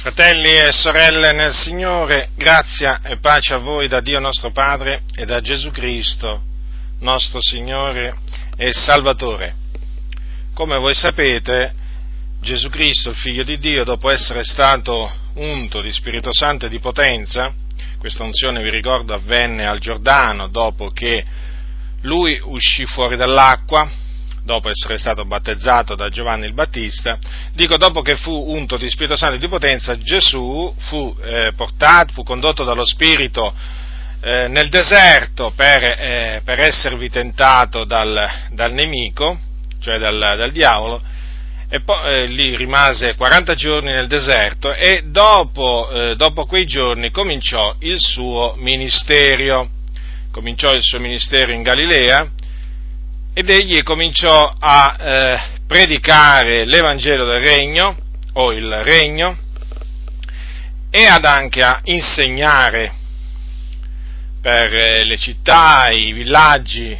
Fratelli e sorelle nel Signore, grazia e pace a voi da Dio nostro Padre e da Gesù Cristo, nostro Signore e Salvatore. Come voi sapete, Gesù Cristo, il Figlio di Dio, dopo essere stato unto di Spirito Santo e di potenza, questa unzione vi ricordo avvenne al Giordano dopo che lui uscì fuori dall'acqua, dopo essere stato battezzato da Giovanni il Battista, dico dopo che fu unto di Spirito Santo e di potenza, Gesù fu eh, portato, fu condotto dallo Spirito eh, nel deserto per, eh, per, esservi tentato dal, dal nemico, cioè dal, dal diavolo, e poi eh, lì rimase 40 giorni nel deserto e dopo, eh, dopo quei giorni cominciò il suo ministero. Cominciò il suo ministero in Galilea ed egli cominciò a eh, predicare l'Evangelo del Regno, o il Regno, e ad anche a insegnare per eh, le città, i villaggi,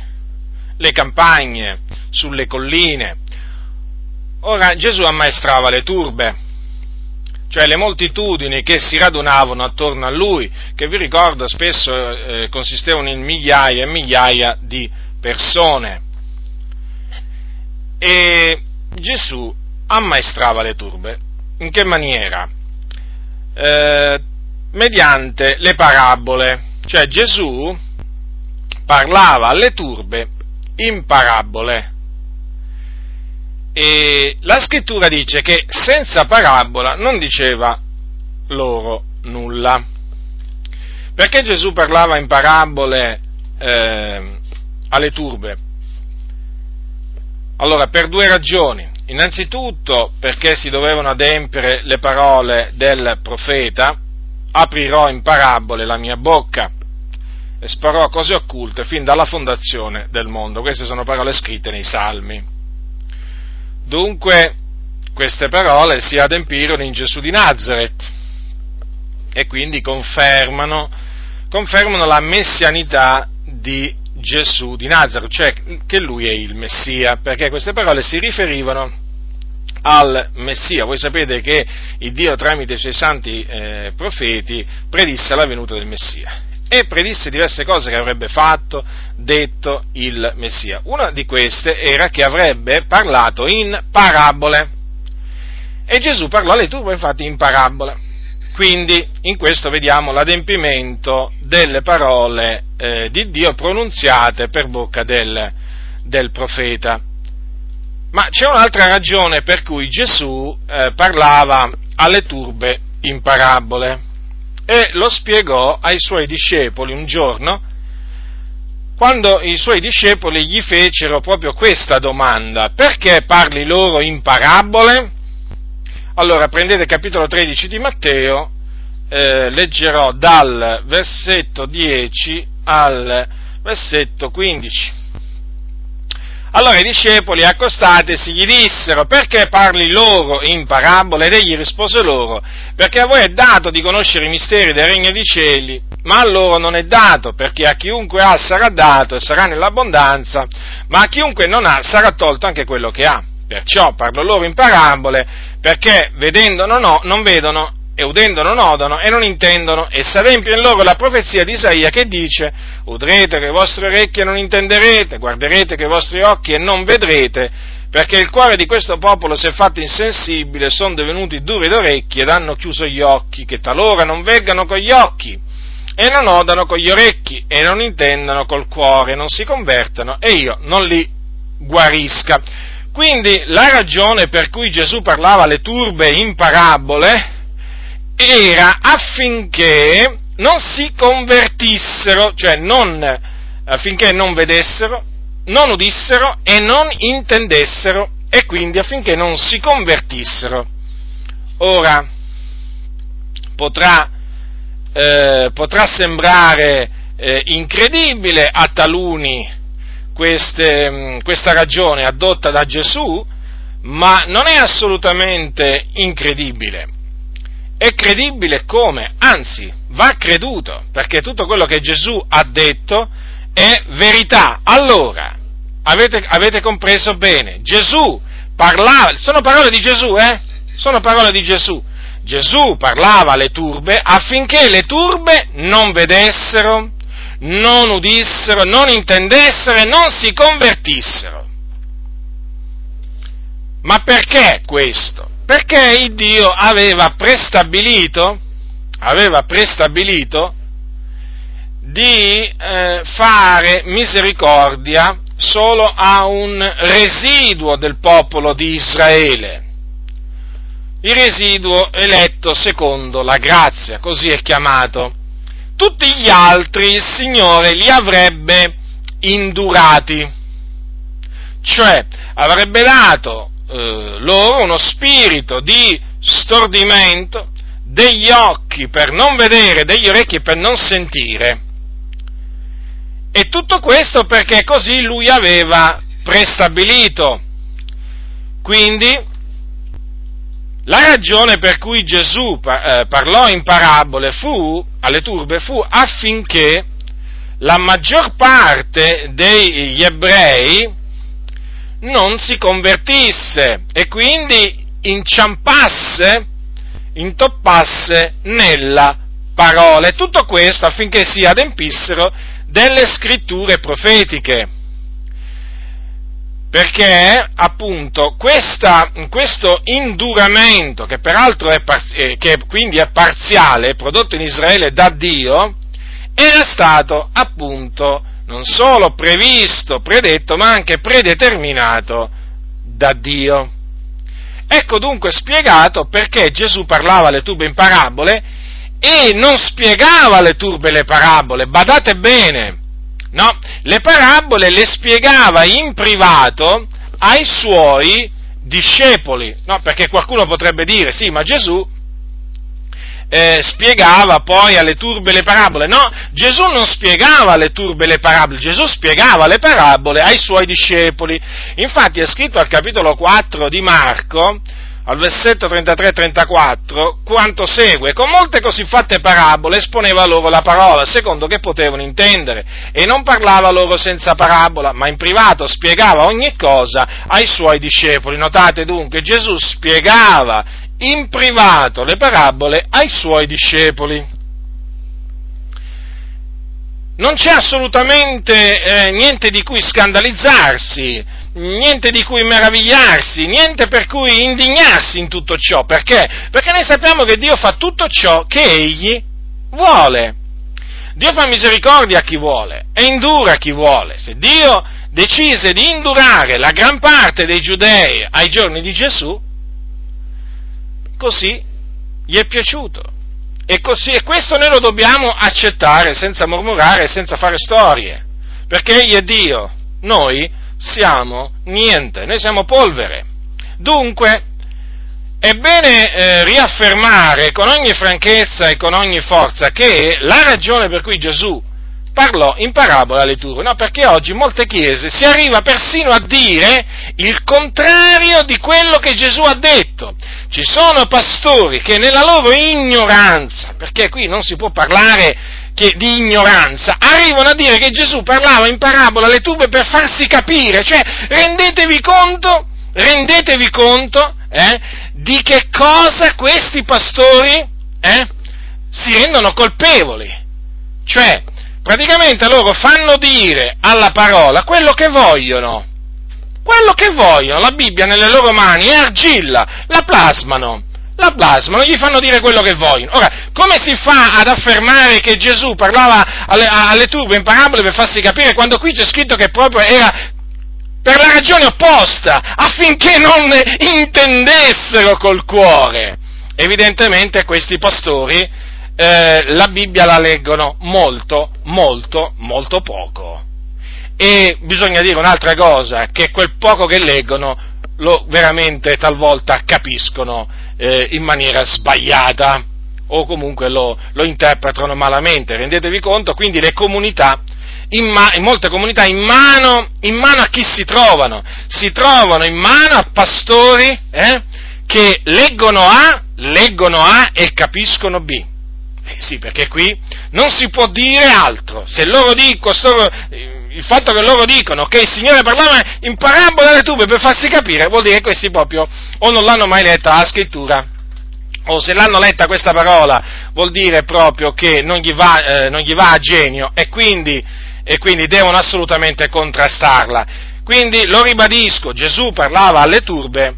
le campagne, sulle colline. Ora Gesù ammaestrava le turbe, cioè le moltitudini che si radunavano attorno a lui, che vi ricordo spesso eh, consistevano in migliaia e migliaia di persone e Gesù ammaestrava le turbe. In che maniera? Eh, mediante le parabole, cioè Gesù parlava alle turbe in parabole. E la scrittura dice che senza parabola non diceva loro nulla. Perché Gesù parlava in parabole eh, alle turbe? Allora, per due ragioni. Innanzitutto perché si dovevano adempiere le parole del profeta, aprirò in parabole la mia bocca e sparò cose occulte fin dalla fondazione del mondo. Queste sono parole scritte nei Salmi. Dunque, queste parole si adempirono in Gesù di Nazareth e quindi confermano, confermano la messianità di Gesù di Nazareth, cioè che lui è il Messia, perché queste parole si riferivano al Messia. Voi sapete che il Dio tramite i suoi santi eh, profeti predisse la venuta del Messia e predisse diverse cose che avrebbe fatto, detto il Messia. Una di queste era che avrebbe parlato in parabole. E Gesù parlò alle turbe infatti in parabole. Quindi in questo vediamo l'adempimento delle parole eh, di Dio pronunziate per bocca del, del, profeta. Ma c'è un'altra ragione per cui Gesù eh, parlava alle turbe in parabole e lo spiegò ai suoi discepoli un giorno quando i suoi discepoli gli fecero proprio questa domanda, perché parli loro in parabole? Allora prendete capitolo 13 di Matteo, eh, leggerò dal versetto 10 al versetto 15. Allora i discepoli accostatisi gli dissero perché parli loro in parabole ed egli rispose loro perché a voi è dato di conoscere i misteri del regno dei cieli ma a loro non è dato perché a chiunque ha sarà dato e sarà nell'abbondanza ma a chiunque non ha sarà tolto anche quello che ha. Perciò parlo loro in parabole perché vedendo non, ho, non vedono e udendo non odono e non intendono e s'adempie in loro la profezia di Isaia che dice udrete che i vostri orecchie non intenderete, guarderete che i vostri occhi e non vedrete perché il cuore di questo popolo si è fatto insensibile, sono divenuti duri d'orecchie ed hanno chiuso gli occhi, che talora non veggano con gli occhi e non odano con gli orecchi e non intendano col cuore, non si convertano e io non li guarisca. Quindi la ragione per cui Gesù parlava alle turbe in parabole era affinché non si convertissero, cioè non, affinché non vedessero, non udissero e non intendessero e quindi affinché non si convertissero. Ora, potrà, eh, potrà sembrare eh, incredibile a taluni queste, mm, questa ragione addotta da Gesù, ma non è assolutamente incredibile. È credibile come? Anzi, va creduto, perché tutto quello che Gesù ha detto è verità. Allora, avete, avete compreso bene? Gesù parlava, sono parole di Gesù, eh? Sono parole di Gesù. Gesù parlava alle turbe affinché le turbe non vedessero, non udissero, non intendessero e non si convertissero. Ma perché questo? Perché il Dio aveva prestabilito, aveva prestabilito di eh, fare misericordia solo a un residuo del popolo di Israele, il residuo eletto secondo la grazia, così è chiamato. Tutti gli altri il Signore li avrebbe indurati, cioè avrebbe dato eh, loro uno spirito di stordimento, degli occhi per non vedere, degli orecchi per non sentire, e tutto questo perché così lui aveva prestabilito. Quindi la ragione per cui Gesù eh, parlò in parabole fu, alle turbe fu affinché la maggior parte degli ebrei non si convertisse e quindi inciampasse, intoppasse nella parola. E tutto questo affinché si adempissero delle scritture profetiche. Perché appunto questa, questo induramento, che peraltro è, eh, che quindi è parziale, prodotto in Israele da Dio, era stato appunto non solo previsto, predetto, ma anche predeterminato da Dio. Ecco dunque spiegato perché Gesù parlava alle tube in parabole e non spiegava alle turbe le parabole, badate bene, no? Le parabole le spiegava in privato ai suoi discepoli, no? Perché qualcuno potrebbe dire, sì, ma Gesù eh, spiegava poi alle turbe le parabole. No, Gesù non spiegava alle turbe le parabole, Gesù spiegava le parabole ai suoi discepoli. Infatti è scritto al capitolo 4 di Marco, al versetto 33-34 quanto segue, con molte così fatte parabole esponeva loro la parola, secondo che potevano intendere, e non parlava loro senza parabola, ma in privato spiegava ogni cosa ai suoi discepoli. Notate dunque, Gesù spiegava in privato le parabole ai suoi discepoli non c'è assolutamente eh, niente di cui scandalizzarsi, niente di cui meravigliarsi, niente per cui indignarsi in tutto ciò. Perché? Perché noi sappiamo che Dio fa tutto ciò che Egli vuole. Dio fa misericordia a chi vuole e indura a chi vuole. Se Dio decise di indurare la gran parte dei giudei ai giorni di Gesù, così gli è piaciuto. E, così, e questo noi lo dobbiamo accettare senza mormorare senza fare storie, perché Egli è Dio, noi siamo niente, noi siamo polvere. Dunque, è bene eh, riaffermare con ogni franchezza e con ogni forza che la ragione per cui Gesù parlò in parabola alle turbe, no? Perché oggi in molte chiese si arriva persino a dire il contrario di quello che Gesù ha detto. Ci sono pastori che nella loro ignoranza, perché qui non si può parlare che, di ignoranza, arrivano a dire che Gesù parlava in parabola alle turbe per farsi capire, cioè rendetevi conto, rendetevi conto eh, di che cosa questi pastori eh, si rendono colpevoli. Cioè, praticamente loro fanno dire alla parola quello che vogliono, quello che vogliono, la Bibbia nelle loro mani è argilla, la plasmano, la plasmano, gli fanno dire quello che vogliono. Ora, come si fa ad affermare che Gesù parlava alle, alle turbe in parabole per farsi capire quando qui c'è scritto che proprio era per la ragione opposta, affinché non intendessero col cuore? Evidentemente questi pastori eh, la Bibbia la leggono molto, molto, molto poco. E bisogna dire un'altra cosa, che quel poco che leggono lo veramente talvolta capiscono eh, in maniera sbagliata o comunque lo, lo, interpretano malamente. Rendetevi conto, quindi le comunità, in, ma, in molte comunità, in mano, in mano, a chi si trovano? Si trovano in mano a pastori eh, che leggono A, leggono A e capiscono B. Eh sì, perché qui non si può dire altro. Se loro dicono, il fatto che loro dicono che il Signore parlava in parabola alle tube per farsi capire, vuol dire che questi proprio o non l'hanno mai letta la scrittura, o se l'hanno letta questa parola, vuol dire proprio che non gli va, eh, non gli va a genio e quindi, e quindi devono assolutamente contrastarla. Quindi lo ribadisco, Gesù parlava alle turbe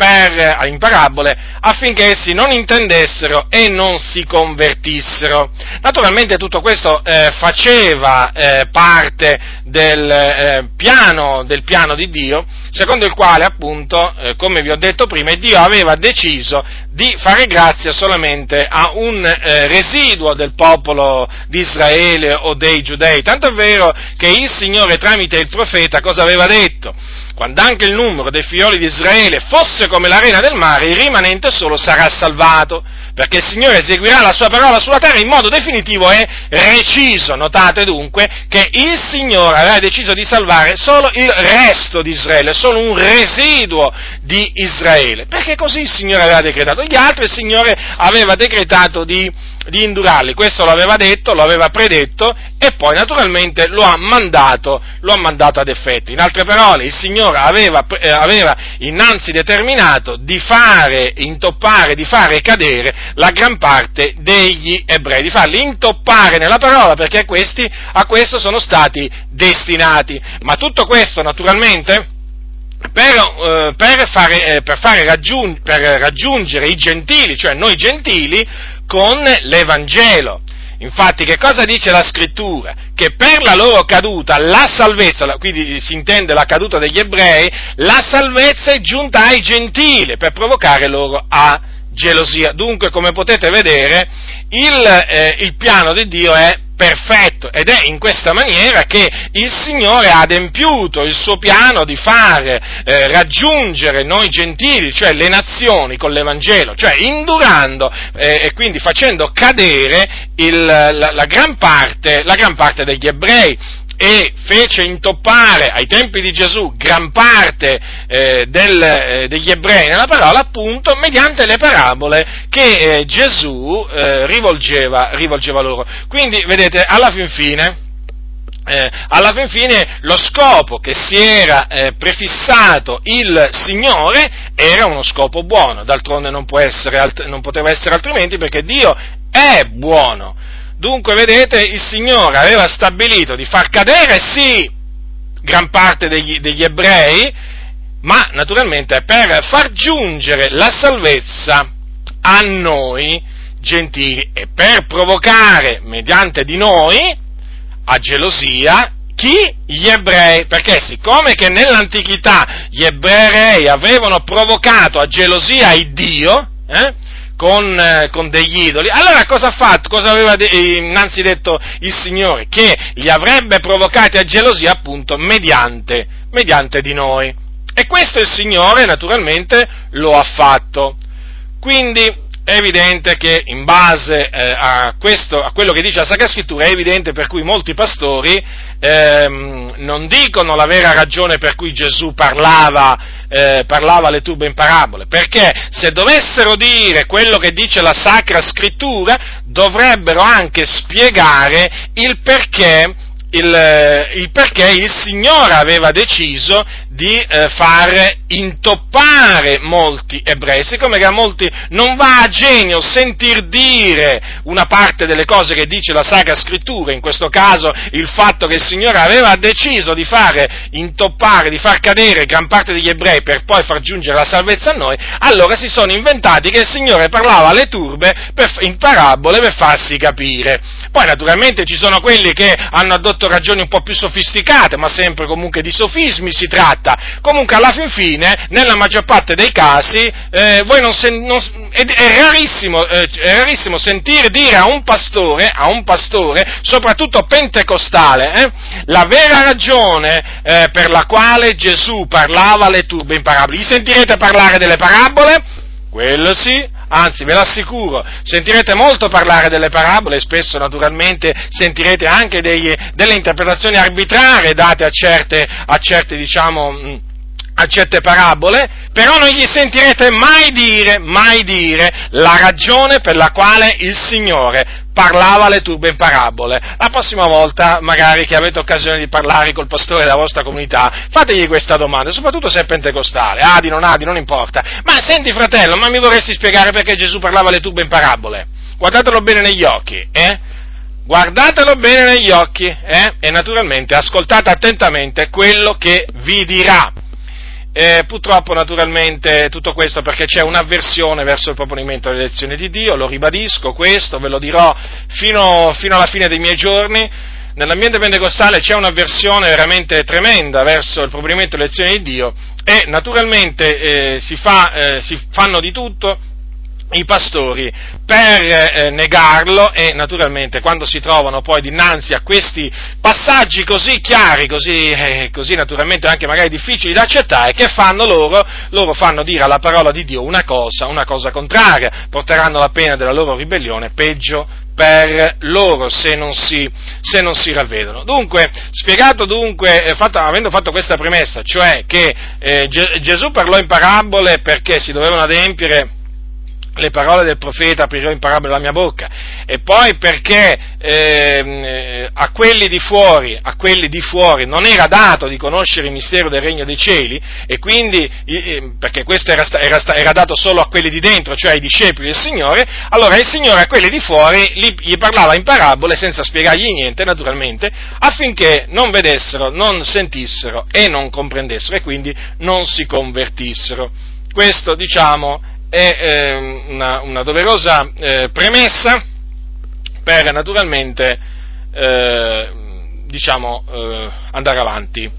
per, in parabole affinché essi non intendessero e non si convertissero. Naturalmente tutto questo eh, faceva eh, parte del, eh, piano, del, piano, di Dio, secondo il quale appunto, eh, come vi ho detto prima, Dio aveva deciso di fare grazia solamente a un eh, residuo del popolo di Israele o dei giudei, tanto è vero che il Signore tramite il profeta cosa aveva detto? Quando anche il numero dei figlioli di Israele fosse come l'arena del mare, il rimanente solo sarà salvato, perché il Signore eseguirà la sua parola sulla terra in modo definitivo e reciso. Notate dunque che il Signore aveva deciso di salvare solo il resto di Israele, solo un residuo di Israele, perché così il Signore aveva decretato. Gli altri il Signore aveva decretato di di indurarli, questo lo aveva detto, lo aveva predetto e poi naturalmente lo ha mandato, lo ha mandato ad effetto. In altre parole, il Signore aveva, eh, aveva innanzi determinato di fare intoppare, di fare cadere la gran parte degli ebrei, di farli intoppare nella parola perché questi, a questo sono stati destinati. Ma tutto questo naturalmente per, eh, per, fare, eh, per, fare raggiung- per raggiungere i gentili, cioè noi gentili, con l'Evangelo. Infatti, che cosa dice la scrittura? Che per la loro caduta, la salvezza, quindi si intende la caduta degli ebrei, la salvezza è giunta ai gentili per provocare loro a gelosia. Dunque, come potete vedere, il, eh, il piano di Dio è perfetto. Ed è in questa maniera che il Signore ha adempiuto il suo piano di fare eh, raggiungere noi gentili, cioè le nazioni con l'Evangelo, cioè indurando eh, e quindi facendo cadere il, la, la, gran parte, la gran parte degli ebrei e fece intoppare ai tempi di Gesù gran parte eh, del, eh, degli ebrei nella parola appunto mediante le parabole che eh, Gesù eh, rivolgeva, rivolgeva, loro. Quindi vedete, alla fin fine, eh, alla fin fine lo scopo che si era eh, prefissato il Signore era uno scopo buono, d'altronde non, alt- non poteva essere altrimenti perché Dio è buono Dunque, vedete, il Signore aveva stabilito di far cadere, sì, gran parte degli, degli ebrei, ma naturalmente per far giungere la salvezza a noi gentili e per provocare mediante di noi a gelosia chi? Gli ebrei, perché siccome che nell'antichità gli ebrei avevano provocato a gelosia il Dio, eh, con, eh, con, degli idoli, allora cosa ha fatto? Cosa aveva de- eh, innanzi detto il Signore? Che li avrebbe provocati a gelosia appunto mediante, mediante di noi. E questo il Signore naturalmente lo ha fatto. Quindi è evidente che in base eh, a, questo, a, quello che dice la Sacra Scrittura, è evidente per cui molti pastori ehm, non dicono la vera ragione per cui Gesù parlava, eh, parlava alle turbe in parabole, perché se dovessero dire quello che dice la Sacra Scrittura, dovrebbero anche spiegare il perché il, il, perché il Signore aveva deciso di eh, far intoppare molti ebrei, siccome che a molti non va a genio sentir dire una parte delle cose che dice la Sacra Scrittura, in questo caso il fatto che il Signore aveva deciso di fare intoppare, di far cadere gran parte degli ebrei per poi far giungere la salvezza a noi, allora si sono inventati che il Signore parlava alle turbe per, in parabole per farsi capire. Poi naturalmente ci sono quelli che hanno adottato ragioni un po' più sofisticate, ma sempre comunque di sofismi si tratta. Comunque alla fin fine, nella maggior parte dei casi, eh, non sen- non, è, è, rarissimo, eh, è, rarissimo, sentire dire a un pastore, a un pastore, soprattutto pentecostale, eh, la vera ragione eh, per la quale Gesù parlava alle turbe in parabole. Gli sentirete parlare delle parabole? Quello sì, anzi ve l'assicuro, sentirete molto parlare delle parabole, spesso naturalmente sentirete anche degli, delle interpretazioni arbitrarie date a certe, a certe diciamo, a certe parabole, però non gli sentirete mai dire, mai dire la ragione per la quale il Signore parlava alle turbe in parabole. La prossima volta, magari che avete occasione di parlare col pastore della vostra comunità, fategli questa domanda, soprattutto se è pentecostale, adi, non adi, non importa. Ma senti fratello, ma mi vorresti spiegare perché Gesù parlava alle turbe in parabole? Guardatelo bene negli occhi, eh? Guardatelo bene negli occhi, eh? E naturalmente ascoltate attentamente quello che vi dirà. Eh, purtroppo, naturalmente, tutto questo perché c'è un'avversione verso il proponimento delle elezioni di Dio, lo ribadisco questo, ve lo dirò fino, fino alla fine dei miei giorni. Nell'ambiente pentecostale c'è un'avversione veramente tremenda verso il proponimento delle elezioni di Dio e naturalmente eh, si, fa, eh, si fanno di tutto i pastori per eh, negarlo e naturalmente quando si trovano poi dinanzi a questi passaggi così chiari, così, eh, così, naturalmente anche magari difficili da accettare, che fanno loro? Loro fanno dire alla parola di Dio una cosa, una cosa contraria, porteranno la pena della loro ribellione peggio per loro se non si, se non si ravvedono. Dunque, spiegato dunque, eh, fatto, avendo fatto questa premessa, cioè che eh, Gesù parlò in parabole perché si dovevano adempiere le parole del profeta aprirò in parabola la mia bocca, e poi perché eh, a, quelli di fuori, a quelli di fuori non era dato di conoscere il mistero del regno dei cieli, e quindi, eh, perché questo era, era, era, dato solo a quelli di dentro, cioè ai discepoli del Signore, allora il Signore a quelli di fuori gli, gli parlava in parabole senza spiegargli niente, naturalmente, affinché non vedessero, non sentissero e non comprendessero, e quindi non si convertissero. Questo, diciamo, è eh, una, una, doverosa eh, premessa per naturalmente eh, diciamo, eh, andare avanti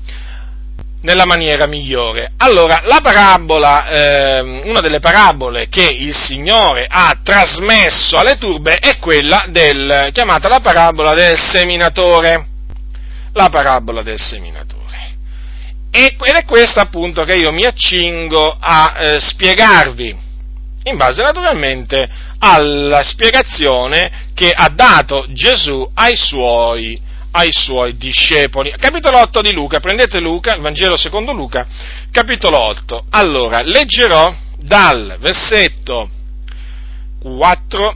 nella maniera migliore. Allora, la parabola, ehm, una delle parabole che il Signore ha trasmesso alle turbe è quella del, chiamata la parabola del seminatore. La parabola del seminatore. ed è questa appunto che io mi accingo a eh, spiegarvi in base naturalmente alla spiegazione che ha dato Gesù ai suoi, ai suoi discepoli. Capitolo 8 di Luca, prendete Luca, il Vangelo secondo Luca, capitolo 8. Allora, leggerò dal versetto 4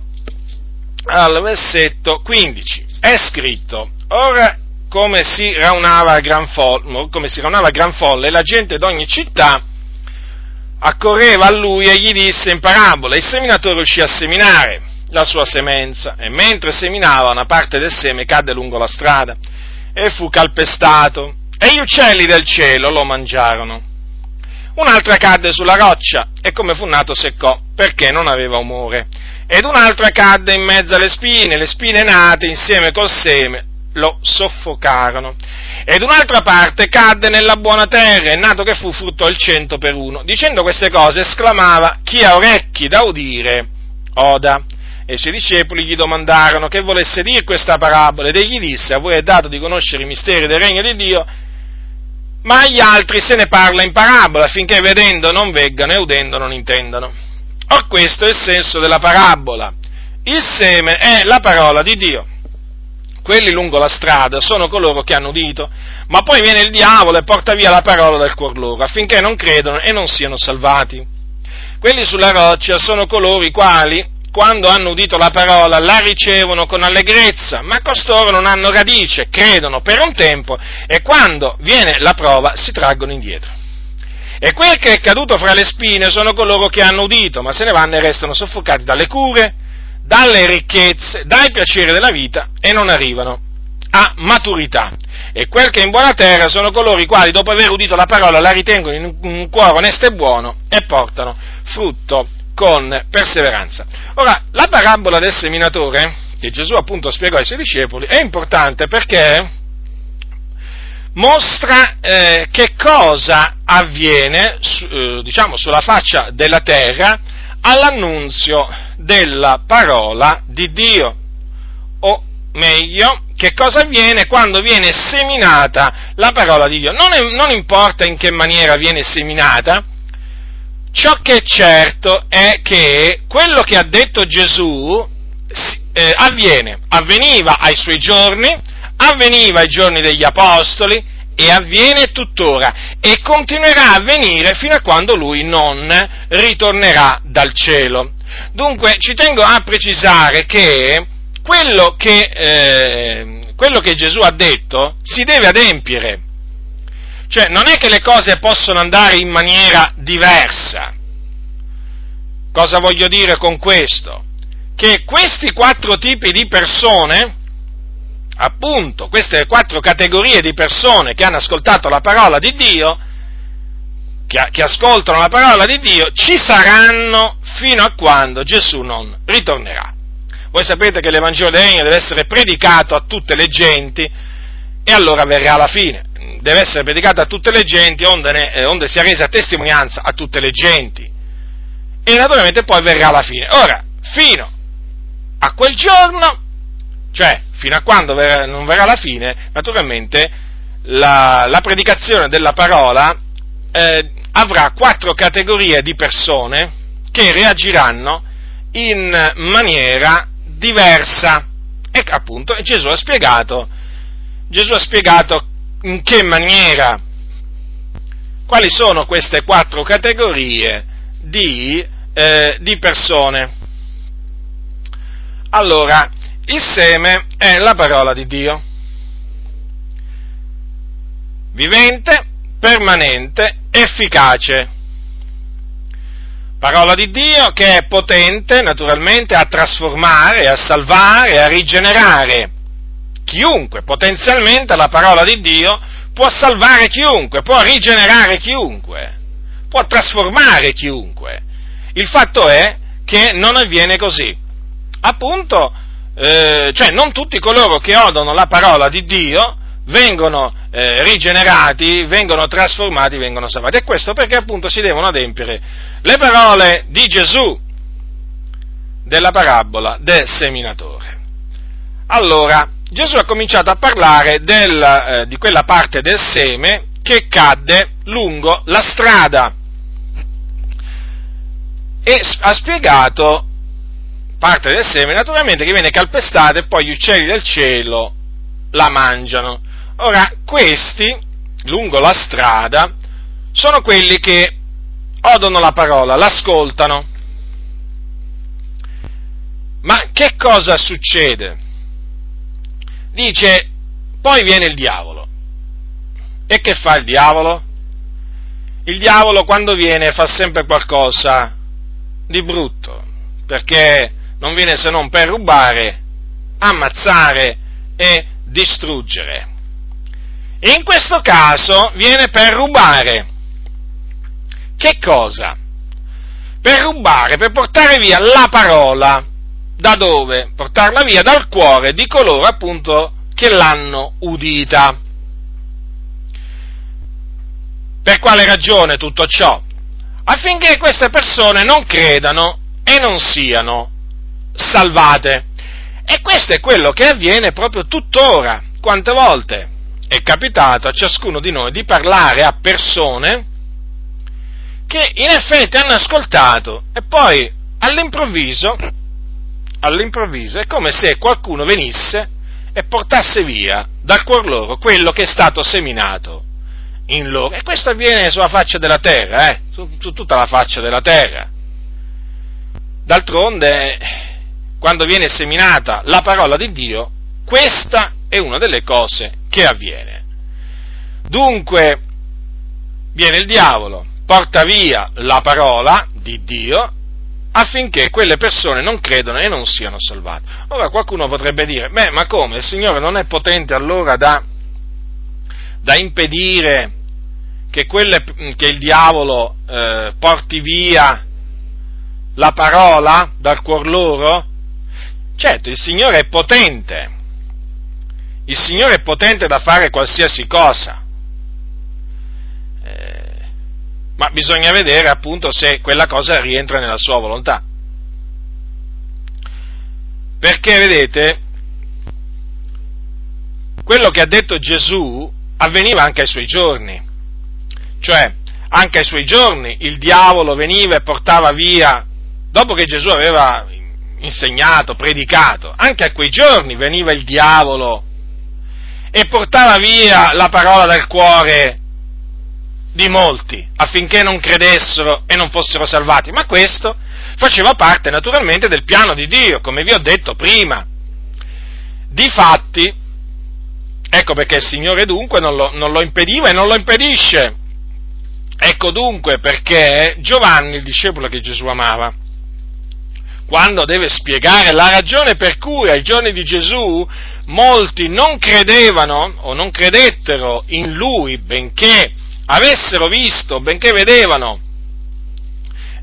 al versetto 15. È scritto, ora come si raunava gran raunava gran folle, la gente d'ogni città accorreva a lui e gli disse in parabola, il seminatore uscì a seminare la sua semenza e mentre seminava una parte del seme cadde lungo la strada e fu calpestato e gli uccelli del cielo lo mangiarono. Un'altra cadde sulla roccia e come fu nato seccò perché non aveva umore. Ed un'altra cadde in mezzo alle spine, le spine nate insieme col seme lo soffocarono. Ed un'altra parte cadde nella buona terra, e nato che fu frutto il cento per uno. Dicendo queste cose esclamava, chi ha orecchi da udire, oda. E i suoi discepoli gli domandarono che volesse dire questa parabola, ed egli disse, a voi è dato di conoscere i misteri del regno di Dio, ma agli altri se ne parla in parabola, affinché vedendo non veggano e udendo non intendano. Or questo è il senso della parabola. Il seme è la parola di Dio quelli lungo la strada sono coloro che hanno udito, ma poi viene il diavolo e porta via la parola dal cuor loro, affinché non credano e non siano salvati. Quelli sulla roccia sono coloro i quali, quando hanno udito la parola, la ricevono con allegrezza, ma costoro non hanno radice, credono per un tempo e quando viene la prova si traggono indietro. E quel che è caduto fra le spine sono coloro che hanno udito, ma se ne vanno e restano soffocati dalle cure, dalle ricchezze, dai piaceri della vita e non arrivano a maturità. E quel che è in buona terra sono coloro i quali, dopo aver udito la parola, la ritengono in un cuore onesto e buono e portano frutto con perseveranza. Ora, la parabola del seminatore, che Gesù appunto spiegò ai suoi discepoli, è importante perché mostra eh, che cosa avviene, su, eh, diciamo, sulla faccia della terra all'annunzio della parola di Dio. O meglio, che cosa avviene quando viene seminata la parola di Dio? Non, è, non importa in che maniera viene seminata, ciò che è certo è che quello che ha detto Gesù eh, avviene, avveniva ai suoi giorni, avveniva ai giorni degli apostoli, e avviene tuttora e continuerà a avvenire fino a quando lui non ritornerà dal cielo. Dunque ci tengo a precisare che quello che, eh, quello che Gesù ha detto si deve adempiere. Cioè, non è che le cose possono andare in maniera diversa. Cosa voglio dire con questo? Che questi quattro tipi di persone, appunto, queste quattro categorie di persone che hanno ascoltato la parola di Dio, che, che ascoltano la parola di Dio, ci saranno fino a quando Gesù non ritornerà. Voi sapete che l'Evangelo del Regno deve essere predicato a tutte le genti e allora verrà la fine. Deve essere predicato a tutte le genti onde, ne, eh, onde sia resa testimonianza a tutte le genti. E naturalmente poi verrà la fine. Ora, fino a quel giorno, cioè fino a quando ver- non verrà la fine, naturalmente la, la predicazione della parola eh, avrà quattro categorie di persone che reagiranno in maniera diversa. E appunto Gesù ha spiegato, Gesù ha spiegato in che maniera, quali sono queste quattro categorie di, eh, di persone. Allora, il seme è la parola di Dio, vivente, permanente, efficace. Parola di Dio che è potente naturalmente a trasformare, a salvare, a rigenerare chiunque. Potenzialmente la parola di Dio può salvare chiunque, può rigenerare chiunque, può trasformare chiunque. Il fatto è che non avviene così. Appunto, eh, cioè non tutti coloro che odono la parola di Dio vengono eh, rigenerati, vengono trasformati, vengono salvati. E questo perché appunto si devono adempiere le parole di Gesù della parabola del seminatore. Allora, Gesù ha cominciato a parlare del, eh, di quella parte del seme che cadde lungo la strada e ha spiegato parte del seme naturalmente che viene calpestata e poi gli uccelli del cielo la mangiano. Ora, questi, lungo la strada, sono quelli che odono la parola, l'ascoltano. Ma che cosa succede? Dice, poi viene il diavolo. E che fa il diavolo? Il diavolo quando viene fa sempre qualcosa di brutto, perché non viene se non per rubare, ammazzare e distruggere. In questo caso viene per rubare. Che cosa? Per rubare, per portare via la parola. Da dove? Portarla via dal cuore di coloro appunto che l'hanno udita. Per quale ragione tutto ciò? Affinché queste persone non credano e non siano salvate. E questo è quello che avviene proprio tuttora. Quante volte è capitato a ciascuno di noi di parlare a persone che in effetti hanno ascoltato e poi all'improvviso, all'improvviso è come se qualcuno venisse e portasse via dal cuor loro quello che è stato seminato in loro. E questo avviene sulla faccia della terra, eh? su, su tutta la faccia della terra. D'altronde, quando viene seminata la parola di Dio, questa è una delle cose che avviene. Dunque, viene il diavolo, porta via la parola di Dio affinché quelle persone non credano e non siano salvate. Ora qualcuno potrebbe dire, beh, ma come? Il Signore non è potente allora da, da impedire che, quelle, che, il diavolo eh, porti via la parola dal cuor loro? Certo, il Signore è potente, il Signore è potente da fare qualsiasi cosa, eh, ma bisogna vedere appunto se quella cosa rientra nella sua volontà. Perché vedete, quello che ha detto Gesù avveniva anche ai suoi giorni, cioè anche ai suoi giorni il diavolo veniva e portava via, dopo che Gesù aveva insegnato, predicato, anche a quei giorni veniva il diavolo e portava via la parola dal cuore di molti affinché non credessero e non fossero salvati, ma questo faceva parte naturalmente del piano di Dio, come vi ho detto prima. di fatti, ecco perché il Signore dunque non lo, non lo impediva e non lo impedisce. Ecco dunque perché Giovanni, il discepolo che Gesù amava, quando deve spiegare la ragione per cui ai giorni di Gesù molti non credevano o non credettero in lui, benché avessero visto, benché vedevano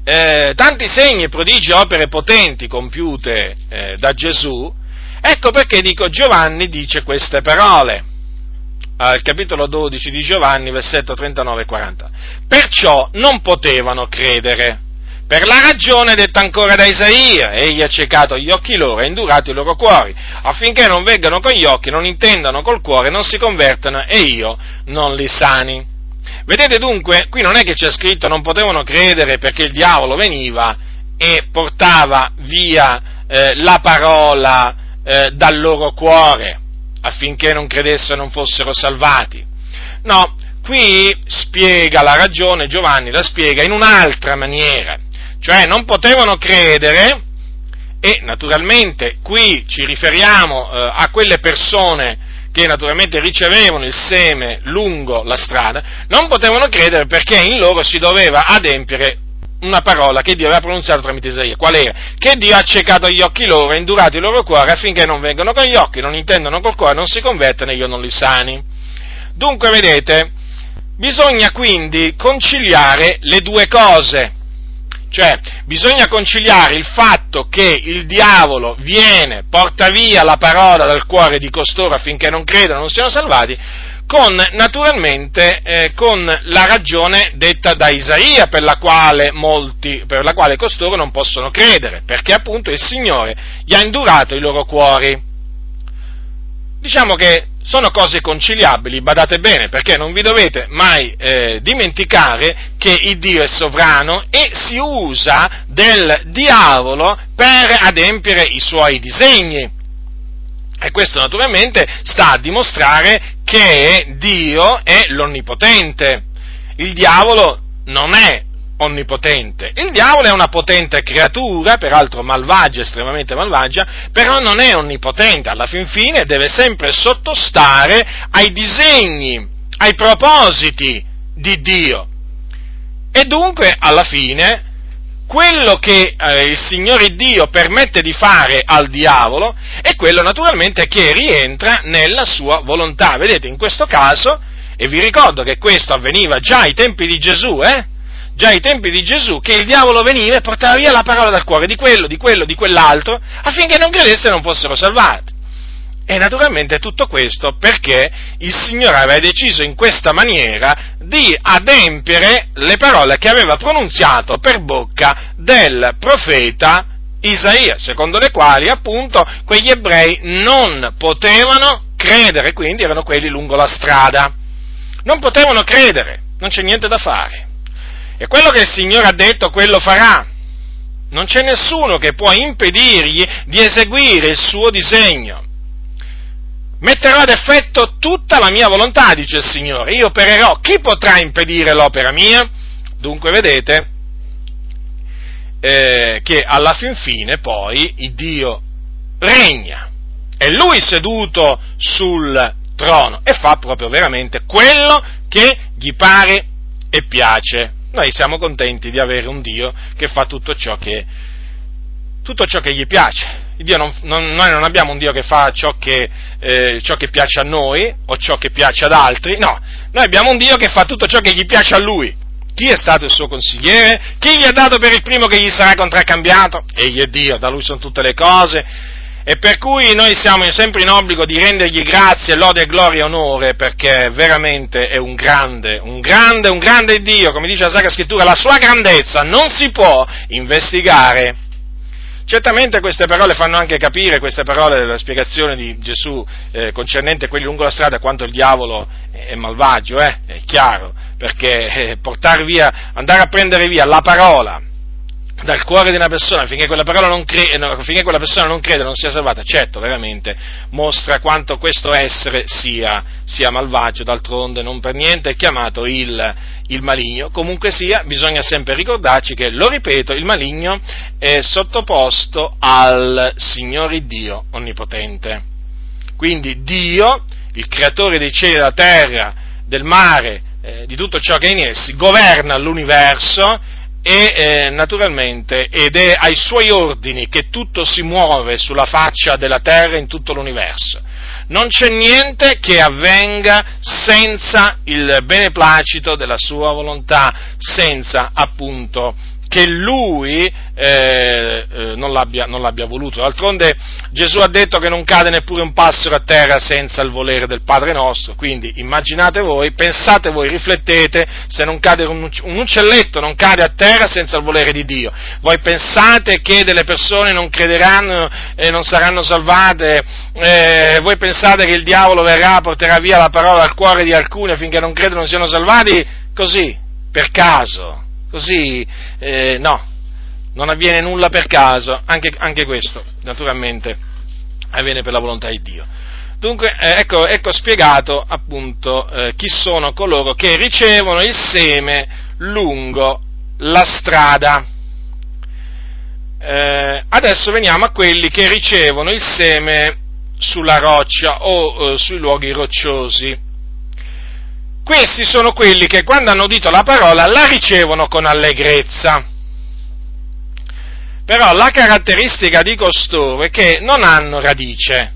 eh, tanti segni, prodigi opere potenti compiute eh, da Gesù, ecco perché dico Giovanni dice queste parole al capitolo 12 di Giovanni, versetto 39 e 40. Perciò non potevano credere, per la ragione detta ancora da Isaia, egli ha ciecato gli occhi loro e indurato i loro cuori, affinché non veggano con gli occhi, non intendano col cuore, non si convertano e io non li sani. Vedete dunque, qui non è che c'è scritto non potevano credere perché il diavolo veniva e portava via eh, la parola eh, dal loro cuore affinché non credessero e non fossero salvati. No, qui spiega la ragione, Giovanni la spiega in un'altra maniera, cioè non potevano credere e naturalmente qui ci riferiamo eh, a quelle persone che naturalmente ricevevano il seme lungo la strada, non potevano credere perché in loro si doveva adempiere una parola che Dio aveva pronunziato tramite Isaia. Qual era? Che Dio ha accecato gli occhi loro e indurato i loro cuori affinché non vengano con gli occhi, non intendano col cuore, non si convertano e io non li sani. Dunque, vedete, bisogna quindi conciliare le due cose. Cioè, bisogna conciliare il fatto che il diavolo viene, porta via la parola dal cuore di costoro affinché non credano, non siano salvati, con naturalmente eh, con la ragione detta da Isaia per la, quale molti, per la quale costoro non possono credere, perché appunto il Signore gli ha indurato i loro cuori. Diciamo che sono cose conciliabili, badate bene, perché non vi dovete mai eh, dimenticare che il Dio è sovrano e si usa del diavolo per adempiere i suoi disegni. E questo naturalmente sta a dimostrare che Dio è l'onnipotente. Il diavolo non è onnipotente. Il diavolo è una potente creatura, peraltro malvagia, estremamente malvagia, però non è onnipotente, alla fin fine deve sempre sottostare ai disegni, ai propositi di Dio. E dunque, alla fine, quello che eh, il Signore Dio permette di fare al diavolo è quello naturalmente che rientra nella sua volontà. Vedete, in questo caso, e vi ricordo che questo avveniva già ai tempi di Gesù, eh? Già ai tempi di Gesù, che il diavolo veniva e portava via la parola dal cuore di quello, di quello, di quell'altro, affinché non credesse e non fossero salvati. E naturalmente tutto questo perché il Signore aveva deciso in questa maniera di adempiere le parole che aveva pronunziato per bocca del profeta Isaia, secondo le quali appunto quegli ebrei non potevano credere, quindi erano quelli lungo la strada. Non potevano credere, non c'è niente da fare. E quello che il Signore ha detto, quello farà. Non c'è nessuno che può impedirgli di eseguire il suo disegno. Metterò ad effetto tutta la mia volontà, dice il Signore. Io opererò. Chi potrà impedire l'opera mia? Dunque, vedete eh, che alla fin fine poi il Dio regna. È Lui seduto sul trono e fa proprio veramente quello che gli pare e piace noi siamo contenti di avere un Dio che fa tutto ciò che, tutto ciò che gli piace. Non, non, noi non abbiamo un Dio che fa ciò che, eh, ciò che piace a noi o ciò che piace ad altri, no, noi abbiamo un Dio che fa tutto ciò che gli piace a lui. Chi è stato il suo consigliere? Chi gli ha dato per il primo che gli sarà contraccambiato? Egli è Dio, da lui sono tutte le cose e per cui noi siamo sempre in obbligo di rendergli grazie, lode, gloria e onore, perché veramente è un grande, un grande, un grande Dio, come dice la Sacra Scrittura, la sua grandezza non si può investigare. Certamente queste parole fanno anche capire, queste parole della spiegazione di Gesù eh, concernente quelli lungo la strada, quanto il diavolo è malvagio, eh? è chiaro, perché eh, via, andare a prendere via la parola, dal cuore di una persona affinché quella, cre- no, affinché quella persona non creda, non sia salvata, certo, veramente mostra quanto questo essere sia, sia malvagio, d'altronde non per niente è chiamato il, il, maligno. Comunque sia, bisogna sempre ricordarci che, lo ripeto, il maligno è sottoposto al Signore Dio Onnipotente. Quindi Dio, il creatore dei cieli della terra, del mare, eh, di tutto ciò che è in essi, governa l'universo e eh, naturalmente ed è ai suoi ordini che tutto si muove sulla faccia della terra in tutto l'universo. Non c'è niente che avvenga senza il beneplacito della sua volontà, senza appunto che lui eh, eh, non, l'abbia, non, l'abbia, voluto. D'altronde Gesù ha detto che non cade neppure un passero a terra senza il volere del Padre nostro, quindi immaginate voi, pensate voi, riflettete, se non cade un, un uccelletto non cade a terra senza il volere di Dio. Voi pensate che delle persone non crederanno e non saranno salvate? Eh, voi pensate che il diavolo verrà, porterà via la parola al cuore di alcuni affinché non credono non siano salvati? Così, per caso Così, eh, no, non avviene nulla per caso, anche, anche, questo naturalmente avviene per la volontà di Dio. Dunque, eh, ecco, ecco, spiegato appunto eh, chi sono coloro che ricevono il seme lungo la strada. Eh, adesso veniamo a quelli che ricevono il seme sulla roccia o eh, sui luoghi rocciosi. Questi sono quelli che quando hanno udito la parola la ricevono con allegrezza. Però la caratteristica di costoro è che non hanno radice,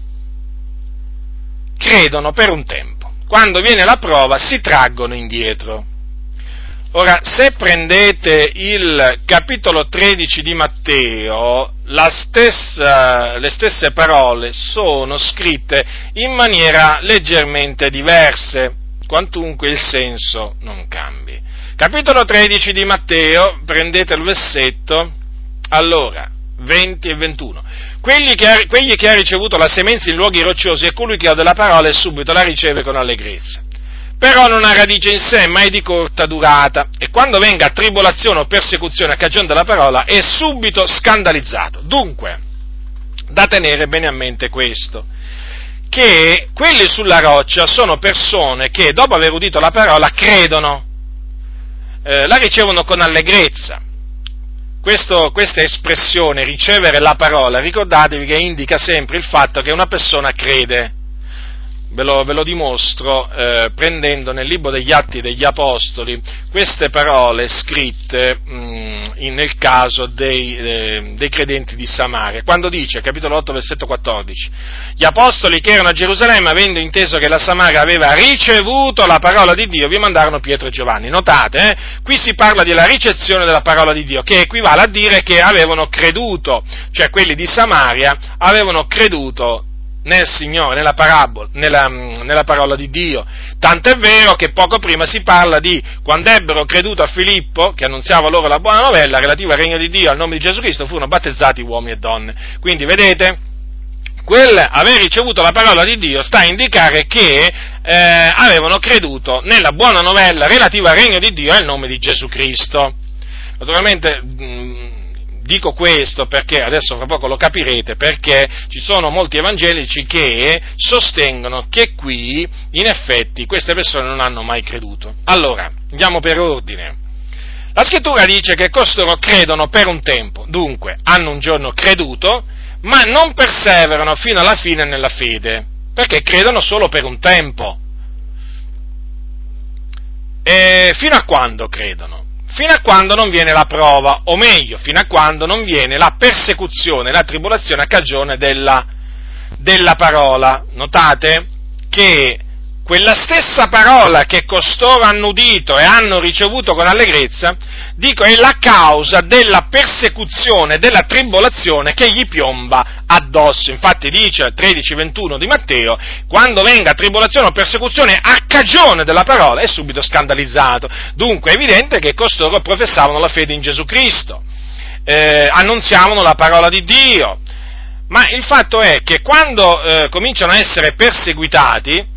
credono per un tempo. Quando viene la prova si traggono indietro. Ora, se prendete il capitolo 13 di Matteo, stessa, le stesse parole sono scritte in maniera leggermente diverse quantunque il senso non cambi. Capitolo 13 di Matteo, prendete il versetto, allora, 20 e 21. Quelli che ha, quelli che ha ricevuto la semenza in luoghi rocciosi è colui che ha della parola e subito la riceve con allegrezza. Però non ha radice in sé, ma è di corta durata, e quando venga tribolazione o persecuzione a cagione della parola è subito scandalizzato. Dunque, da tenere bene a mente questo che quelli sulla roccia sono persone che dopo aver udito la parola credono, eh, la ricevono con allegrezza. Questo, questa espressione, ricevere la parola, ricordatevi che indica sempre il fatto che una persona crede ve lo, ve lo dimostro eh, prendendo nel libro degli Atti degli Apostoli queste parole scritte mh, mm, in, nel caso dei, eh, dei, credenti di Samaria, quando dice, capitolo 8, versetto 14, gli Apostoli che erano a Gerusalemme, avendo inteso che la Samaria aveva ricevuto la parola di Dio, vi mandarono Pietro e Giovanni. Notate, eh, qui si parla della ricezione della parola di Dio, che equivale a dire che avevano creduto, cioè quelli di Samaria avevano creduto nel Signore, nella, parabola, nella, nella parola di Dio. Tant'è vero che poco prima si parla di quando ebbero creduto a Filippo, che annunziava loro la buona novella relativa al regno di Dio, al nome di Gesù Cristo, furono battezzati uomini e donne. Quindi vedete, quel aver ricevuto la parola di Dio sta a indicare che eh, avevano creduto nella buona novella relativa al regno di Dio e al nome di Gesù Cristo. Naturalmente mh, dico questo perché, adesso fra poco lo capirete, perché ci sono molti evangelici che sostengono che qui, in effetti, queste persone non hanno mai creduto. Allora, andiamo per ordine. La scrittura dice che costoro credono per un tempo, dunque hanno un giorno creduto, ma non perseverano fino alla fine nella fede, perché credono solo per un tempo. E fino a quando credono? Fino a quando non viene la prova, o meglio, fino a quando non viene la persecuzione, la tribolazione a cagione della, della parola. Notate che quella stessa parola che costoro hanno udito e hanno ricevuto con allegrezza, dico, è la causa della persecuzione, della tribolazione che gli piomba addosso. Infatti dice 13-21 di Matteo, quando venga tribolazione o persecuzione a cagione della parola è subito scandalizzato. Dunque è evidente che costoro professavano la fede in Gesù Cristo, eh, annunziavano la parola di Dio, ma il fatto è che quando eh, cominciano a essere perseguitati,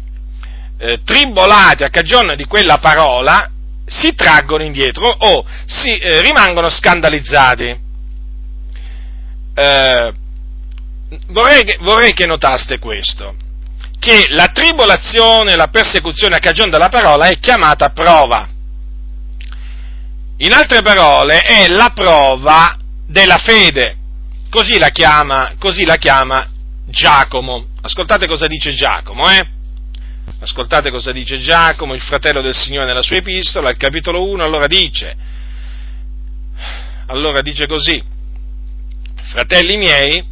eh, tribolati a cagione di quella parola, si traggono indietro o si eh, rimangono scandalizzati. Eh, vorrei, che, vorrei che notaste questo, che la tribolazione, la persecuzione a cagione della parola è chiamata prova. In altre parole, è la prova della fede. Così la chiama, così la chiama Giacomo. Ascoltate cosa dice Giacomo, eh? Ascoltate cosa dice Giacomo, il fratello del Signore nella sua epistola, al capitolo 1, allora dice, allora dice così, fratelli miei,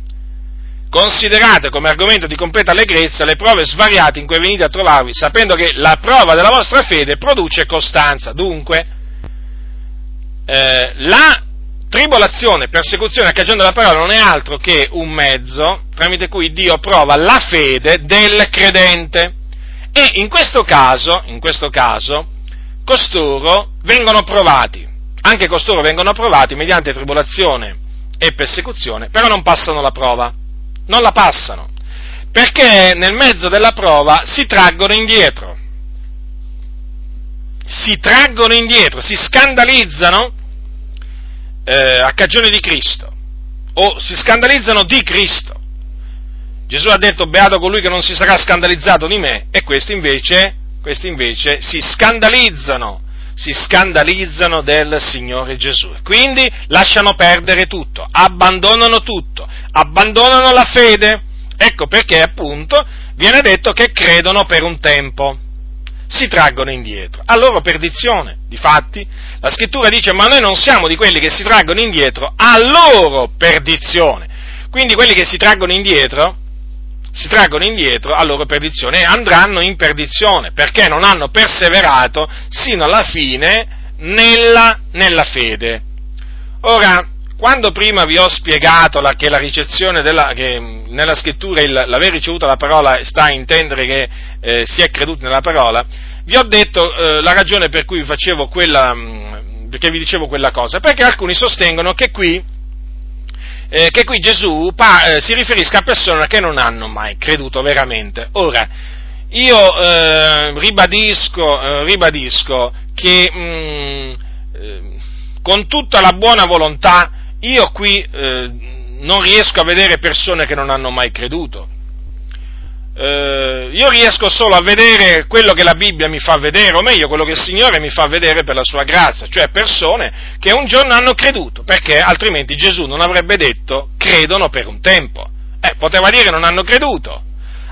considerate come argomento di completa allegrezza le prove svariate in cui venite a trovarvi, sapendo che la prova della vostra fede produce costanza. Dunque, eh, la tribolazione, persecuzione a cagione della parola non è altro che un mezzo tramite cui Dio prova la fede del credente. E in questo caso, in questo caso, costoro vengono provati, anche costoro vengono provati mediante tribolazione e persecuzione, però non passano la prova, non la passano, perché nel mezzo della prova si traggono indietro, si traggono indietro, si scandalizzano eh, a cagione di Cristo, o si scandalizzano di Cristo. Gesù ha detto beato colui che non si sarà scandalizzato di me, e questi invece, questi invece si scandalizzano, si scandalizzano del Signore Gesù. Quindi lasciano perdere tutto, abbandonano tutto, abbandonano la fede. Ecco perché appunto viene detto che credono per un tempo si traggono indietro, a loro perdizione. Difatti, la scrittura dice, ma noi non siamo di quelli che si traggono indietro, a loro perdizione. Quindi quelli che si traggono indietro, si traggono indietro a loro perdizione e andranno in perdizione, perché non hanno perseverato sino alla fine nella, nella fede. Ora, quando prima vi ho spiegato la, che la ricezione della, che nella scrittura il, l'aver ricevuto la parola sta a intendere che eh, si è creduto nella parola, vi ho detto eh, la ragione per cui vi quella, mh, perché vi dicevo quella cosa, perché alcuni sostengono che qui, eh, che qui Gesù pa, eh, si riferisca a persone che non hanno mai creduto veramente. Ora, io eh, ribadisco, eh, ribadisco, che mh, con tutta la buona volontà io qui eh, non riesco a vedere persone che non hanno mai creduto. Eh, io riesco solo a vedere quello che la Bibbia mi fa vedere, o meglio, quello che il Signore mi fa vedere per la sua grazia, cioè persone che un giorno hanno creduto, perché altrimenti Gesù non avrebbe detto credono per un tempo. Eh, poteva dire non hanno creduto,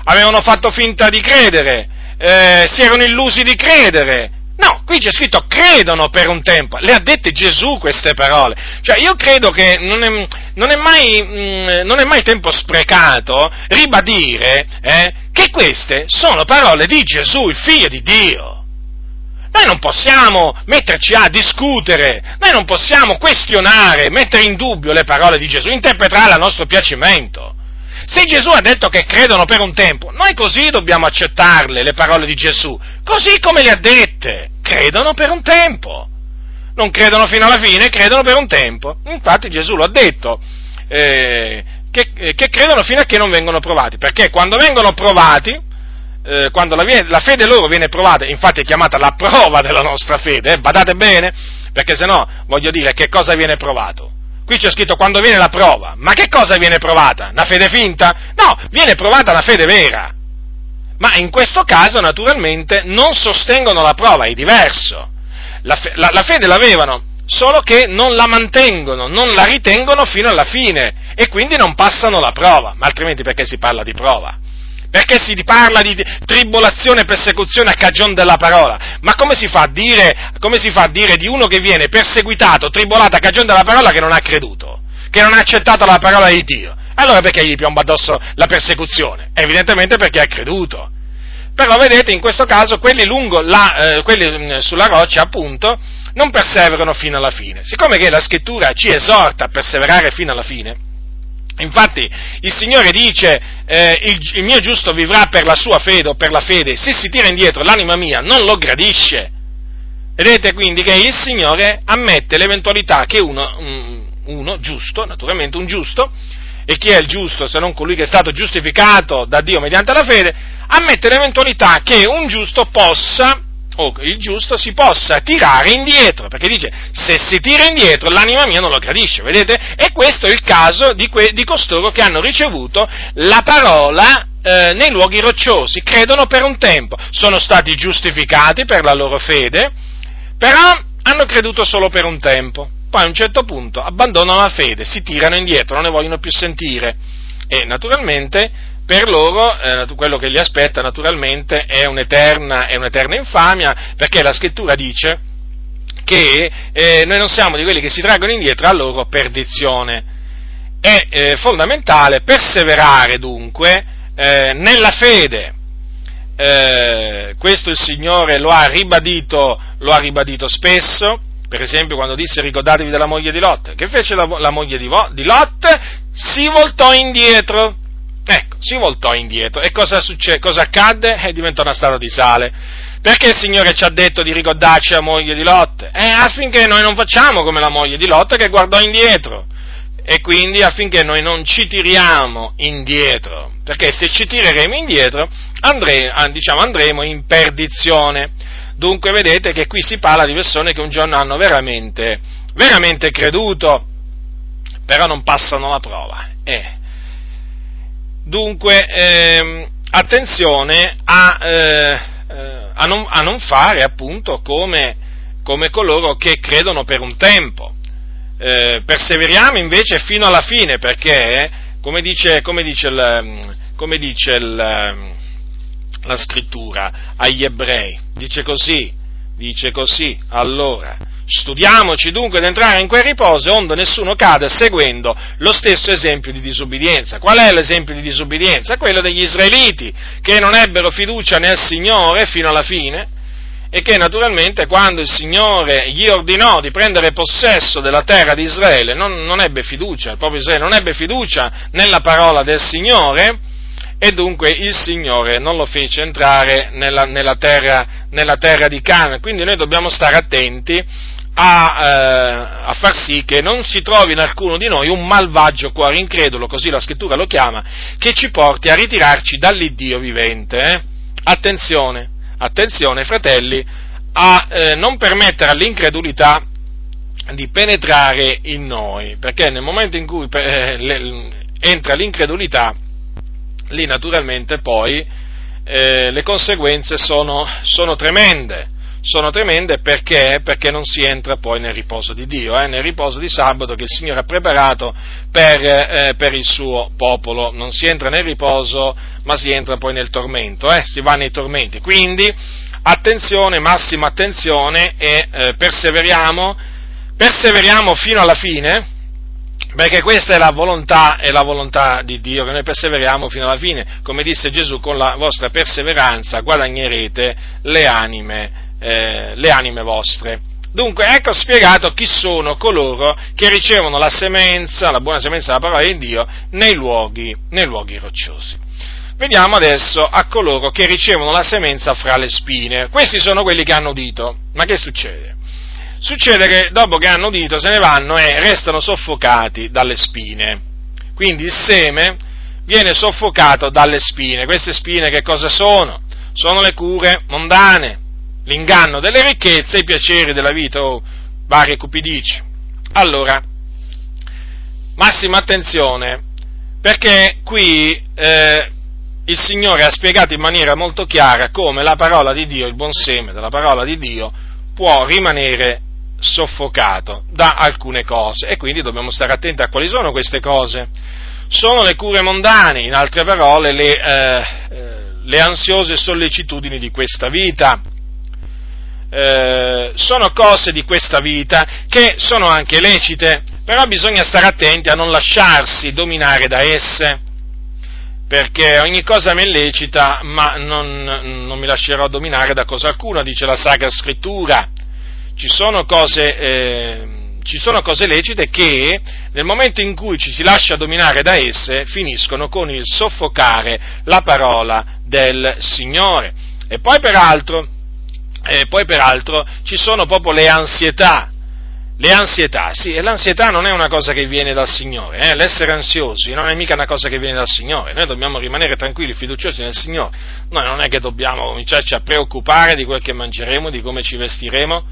avevano fatto finta di credere, eh, si erano illusi di credere, No, qui c'è scritto credono per un tempo. Le ha dette Gesù queste parole. Cioè, io credo che non è, non è, mai, mm, non è mai, tempo sprecato ribadire eh, che queste sono parole di Gesù, il figlio di Dio. Noi non possiamo metterci a discutere, noi non possiamo questionare, mettere in dubbio le parole di Gesù, interpretarle a nostro piacimento. Se Gesù ha detto che credono per un tempo, noi così dobbiamo accettarle, le parole di Gesù, così come le ha dette, credono per un tempo. Non credono fino alla fine, credono per un tempo. Infatti Gesù lo ha detto, eh, che, eh, che, credono fino a che non vengono provati, perché quando vengono provati, eh, quando la, la, fede loro viene provata, infatti è chiamata la prova della nostra fede, eh, badate bene, perché se no, voglio dire, che cosa viene provato? Qui c'è scritto quando viene la prova. Ma che cosa viene provata? Una fede finta? No, viene provata la fede vera. Ma in questo caso, naturalmente, non sostengono la prova, è diverso. La, fe- la, la fede l'avevano, solo che non la mantengono, non la ritengono fino alla fine e quindi non passano la prova. Ma altrimenti perché si parla di prova? Perché si parla di tribolazione e persecuzione a cagione della parola. Ma come si, dire, come si fa a dire, di uno che viene perseguitato, tribolato a cagione della parola che non ha creduto, che non ha accettato la parola di Dio? Allora perché gli piomba addosso la persecuzione? Evidentemente perché ha creduto. Però vedete, in questo caso, quelli, la, eh, quelli mm, sulla roccia, appunto, non perseverano fino alla fine. Siccome che la scrittura ci esorta a perseverare fino alla fine, Infatti il Signore dice eh, il, il, mio giusto vivrà per la sua fede o per la fede, se si tira indietro l'anima mia non lo gradisce. Vedete quindi che il Signore ammette l'eventualità che uno, uno giusto, naturalmente un giusto, e chi è il giusto se non colui che è stato giustificato da Dio mediante la fede, ammette l'eventualità che un giusto possa o il giusto si possa tirare indietro, perché dice se si tira indietro l'anima mia non lo gradisce, vedete? E questo è il caso di, que, di costoro che hanno ricevuto la parola eh, nei luoghi rocciosi, credono per un tempo, sono stati giustificati per la loro fede, però hanno creduto solo per un tempo, poi a un certo punto abbandonano la fede, si tirano indietro, non ne vogliono più sentire e naturalmente per loro eh, quello che li aspetta naturalmente è un'eterna, è un'eterna infamia, perché la scrittura dice che eh, noi non siamo di quelli che si traggono indietro a loro perdizione. È eh, fondamentale perseverare dunque eh, nella fede. Eh, questo il Signore lo ha, ribadito, lo ha ribadito spesso, per esempio quando disse ricordatevi della moglie di Lot, che fece la, la moglie di, di Lot? Si voltò indietro. Ecco, si voltò indietro. E cosa, succede, cosa accadde? Eh, diventò una statua di sale. Perché il Signore ci ha detto di ricordarci la moglie di Lot? Eh, affinché noi non facciamo come la moglie di Lot che guardò indietro. E quindi affinché noi non ci tiriamo indietro. Perché se ci tireremo indietro andre, diciamo, andremo in perdizione. Dunque vedete che qui si parla di persone che un giorno hanno veramente, veramente creduto, però non passano la prova. Eh. Dunque, ehm, attenzione a, eh, eh, a, non, a, non, fare appunto come, come, coloro che credono per un tempo. Eh, perseveriamo invece fino alla fine perché, come dice, come dice, il, come dice il, la scrittura agli ebrei. Dice così, dice così, allora, studiamoci dunque di entrare in quel riposo onde nessuno cade seguendo lo stesso esempio di disubbidienza. Qual è l'esempio di disubbidienza? Quello degli israeliti, che non ebbero fiducia nel Signore fino alla fine, e che naturalmente quando il Signore gli ordinò di prendere possesso della terra di Israele non, non ebbe fiducia, il popolo Israele non ebbe fiducia nella parola del Signore, e dunque il Signore non lo fece entrare nella, nella, terra, nella terra, di Canaan. Quindi noi dobbiamo stare attenti a, eh, a, far sì che non si trovi in alcuno di noi un malvagio cuore incredulo, così la scrittura lo chiama, che ci porti a ritirarci dall'Iddio vivente. Eh? Attenzione, attenzione fratelli, a eh, non permettere all'incredulità di penetrare in noi, perché nel momento in cui eh, le, entra l'incredulità, lì naturalmente poi eh, le conseguenze sono, sono, tremende. Sono tremende perché? Perché non si entra poi nel riposo di Dio, eh, nel riposo di sabato che il Signore ha preparato per, eh, per, il suo popolo. Non si entra nel riposo, ma si entra poi nel tormento, eh, si va nei tormenti. Quindi attenzione, massima attenzione e eh, perseveriamo, perseveriamo fino alla fine perché questa è la, volontà, è la volontà di Dio, che noi perseveriamo fino alla fine. Come disse Gesù, con la vostra perseveranza guadagnerete le anime, eh, le anime vostre. Dunque, ecco spiegato chi sono coloro che ricevono la semenza, la buona semenza della parola di Dio, nei luoghi, nei luoghi rocciosi. Vediamo adesso a coloro che ricevono la semenza fra le spine. Questi sono quelli che hanno udito. Ma che succede? Succede che dopo che hanno udito se ne vanno e restano soffocati dalle spine. Quindi il seme viene soffocato dalle spine. Queste spine che cosa sono? Sono le cure mondane, l'inganno delle ricchezze, i piaceri della vita o varie cupidici. Allora, massima attenzione, perché qui eh, il Signore ha spiegato in maniera molto chiara come la parola di Dio, il buon seme della parola di Dio, può rimanere soffocato da alcune cose e quindi dobbiamo stare attenti a quali sono queste cose. Sono le cure mondane, in altre parole, le, eh, eh, le ansiose sollecitudini di questa vita. Eh, sono cose di questa vita che sono anche lecite, però bisogna stare attenti a non lasciarsi dominare da esse, perché ogni cosa mi è lecita, ma non, non mi lascerò dominare da cosa alcuna, dice la Sacra Scrittura ci sono cose, eh, ci sono cose lecite che nel momento in cui ci si lascia dominare da esse finiscono con il soffocare la parola del Signore. E poi peraltro, eh, poi peraltro ci sono proprio le ansietà, le ansietà, sì, e l'ansietà non è una cosa che viene dal Signore, eh? l'essere ansiosi non è mica una cosa che viene dal Signore, noi dobbiamo rimanere tranquilli, fiduciosi nel Signore, noi non è che dobbiamo cominciarci a preoccupare di quel che mangeremo, di come ci vestiremo,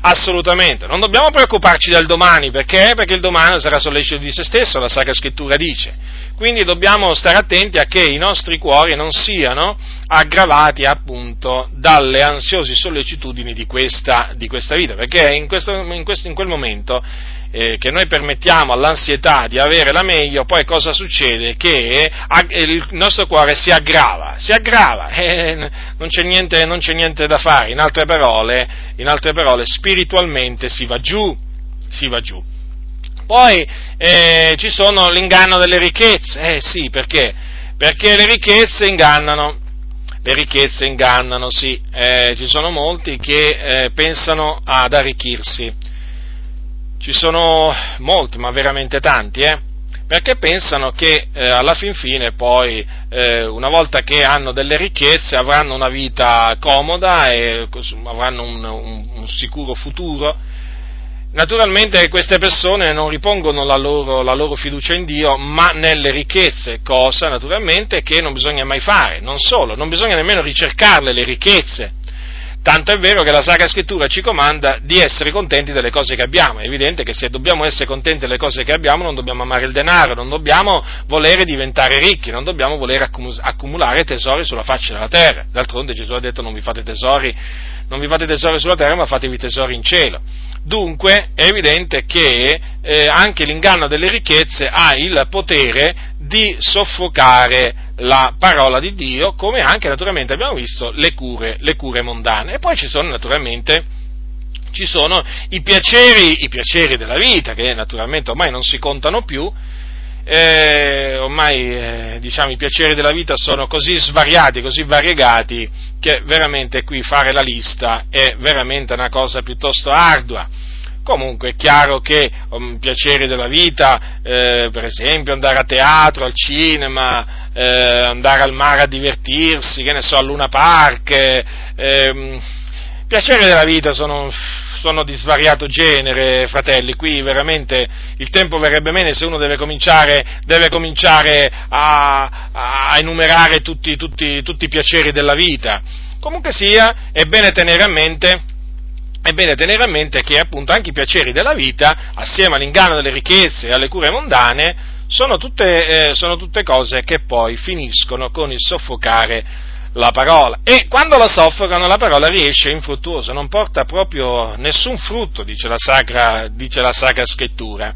Assolutamente, non dobbiamo preoccuparci del domani, perché? Perché il domani sarà sollecito di se stesso, la Sacra Scrittura dice. Quindi dobbiamo stare attenti a che i nostri cuori non siano aggravati appunto dalle ansiose sollecitudini di questa, di questa vita, perché in, questo, in, questo, in quel momento eh, che noi permettiamo all'ansietà di avere la meglio, poi cosa succede? Che il nostro cuore si aggrava, si aggrava, eh, non, c'è niente, non, c'è niente, da fare, in altre, parole, in altre parole, spiritualmente si va giù, si va giù. Poi eh, ci sono l'inganno delle ricchezze, eh sì, perché? Perché le ricchezze ingannano, le ricchezze ingannano, sì, eh, ci sono molti che eh, pensano ad arricchirsi, ci sono molti, ma veramente tanti, eh, perché pensano che eh, alla fin fine poi, eh, una volta che hanno delle ricchezze, avranno una vita comoda e avranno un, un, un sicuro futuro Naturalmente queste persone non ripongono la loro, la loro, fiducia in Dio, ma nelle ricchezze, cosa naturalmente che non bisogna mai fare, non solo, non bisogna nemmeno ricercarle le ricchezze. Tanto è vero che la Sacra Scrittura ci comanda di essere contenti delle cose che abbiamo. È evidente che se dobbiamo essere contenti delle cose che abbiamo non dobbiamo amare il denaro, non dobbiamo volere diventare ricchi, non dobbiamo volere accumulare tesori sulla faccia della terra. D'altronde Gesù ha detto non vi fate tesori, non vi fate tesori sulla terra ma fatevi tesori in cielo. Dunque è evidente che eh, anche l'inganno delle ricchezze ha il potere di soffocare la parola di Dio, come anche naturalmente abbiamo visto le cure, le cure mondane. E poi ci sono naturalmente ci sono i piaceri, i piaceri della vita, che naturalmente ormai non si contano più, eh, ormai eh, diciamo, i piaceri della vita sono così svariati, così variegati, che veramente qui fare la lista è veramente una cosa piuttosto ardua. Comunque è chiaro che um, piaceri della vita, eh, per esempio andare a teatro, al cinema, eh, andare al mare a divertirsi, che ne so, a Luna Park, eh, piaceri della vita sono, sono, di svariato genere, fratelli, qui veramente il tempo verrebbe bene se uno deve cominciare, deve cominciare a, a, enumerare tutti, tutti, tutti i piaceri della vita. Comunque sia, è bene tenere a mente è bene tenere a mente che appunto anche i piaceri della vita, assieme all'inganno delle ricchezze e alle cure mondane, sono tutte, eh, sono tutte cose che poi finiscono con il soffocare la parola. E quando la soffocano la parola riesce infruttuosa, non porta proprio nessun frutto, dice la Sacra, dice la sacra Scrittura.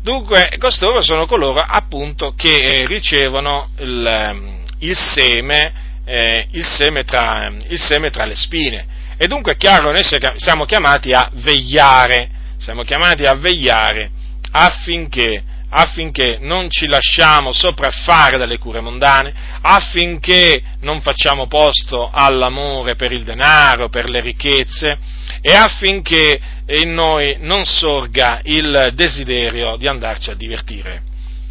Dunque, costoro sono coloro appunto che eh, ricevono il, ehm, il, seme, eh, il, seme tra, il seme tra le spine. E dunque è chiaro, noi siamo chiamati a vegliare, siamo chiamati a vegliare affinché, affinché non ci lasciamo sopraffare dalle cure mondane, affinché non facciamo posto all'amore per il denaro, per le ricchezze e affinché in noi non sorga il desiderio di andarci a divertire.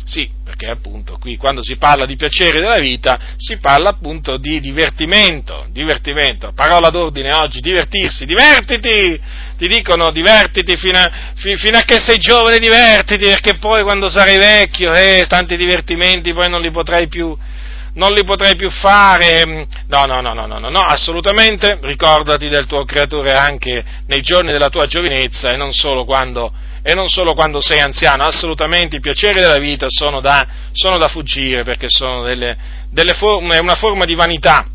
Sì, perché appunto qui quando si parla di piacere della vita si parla appunto di divertimento, divertimento, parola d'ordine oggi, divertirsi, divertiti, ti dicono divertiti fino a, fino a che sei giovane divertiti perché poi quando sarai vecchio, eh, tanti divertimenti poi non li potrai più, non li potrai più fare. No, no, no, no, no, no, assolutamente, ricordati del tuo creatore anche nei giorni della tua giovinezza e non solo quando non solo quando sei anziano, assolutamente i piaceri della vita sono da, sono da fuggire perché sono delle, delle forme, una forma di vanità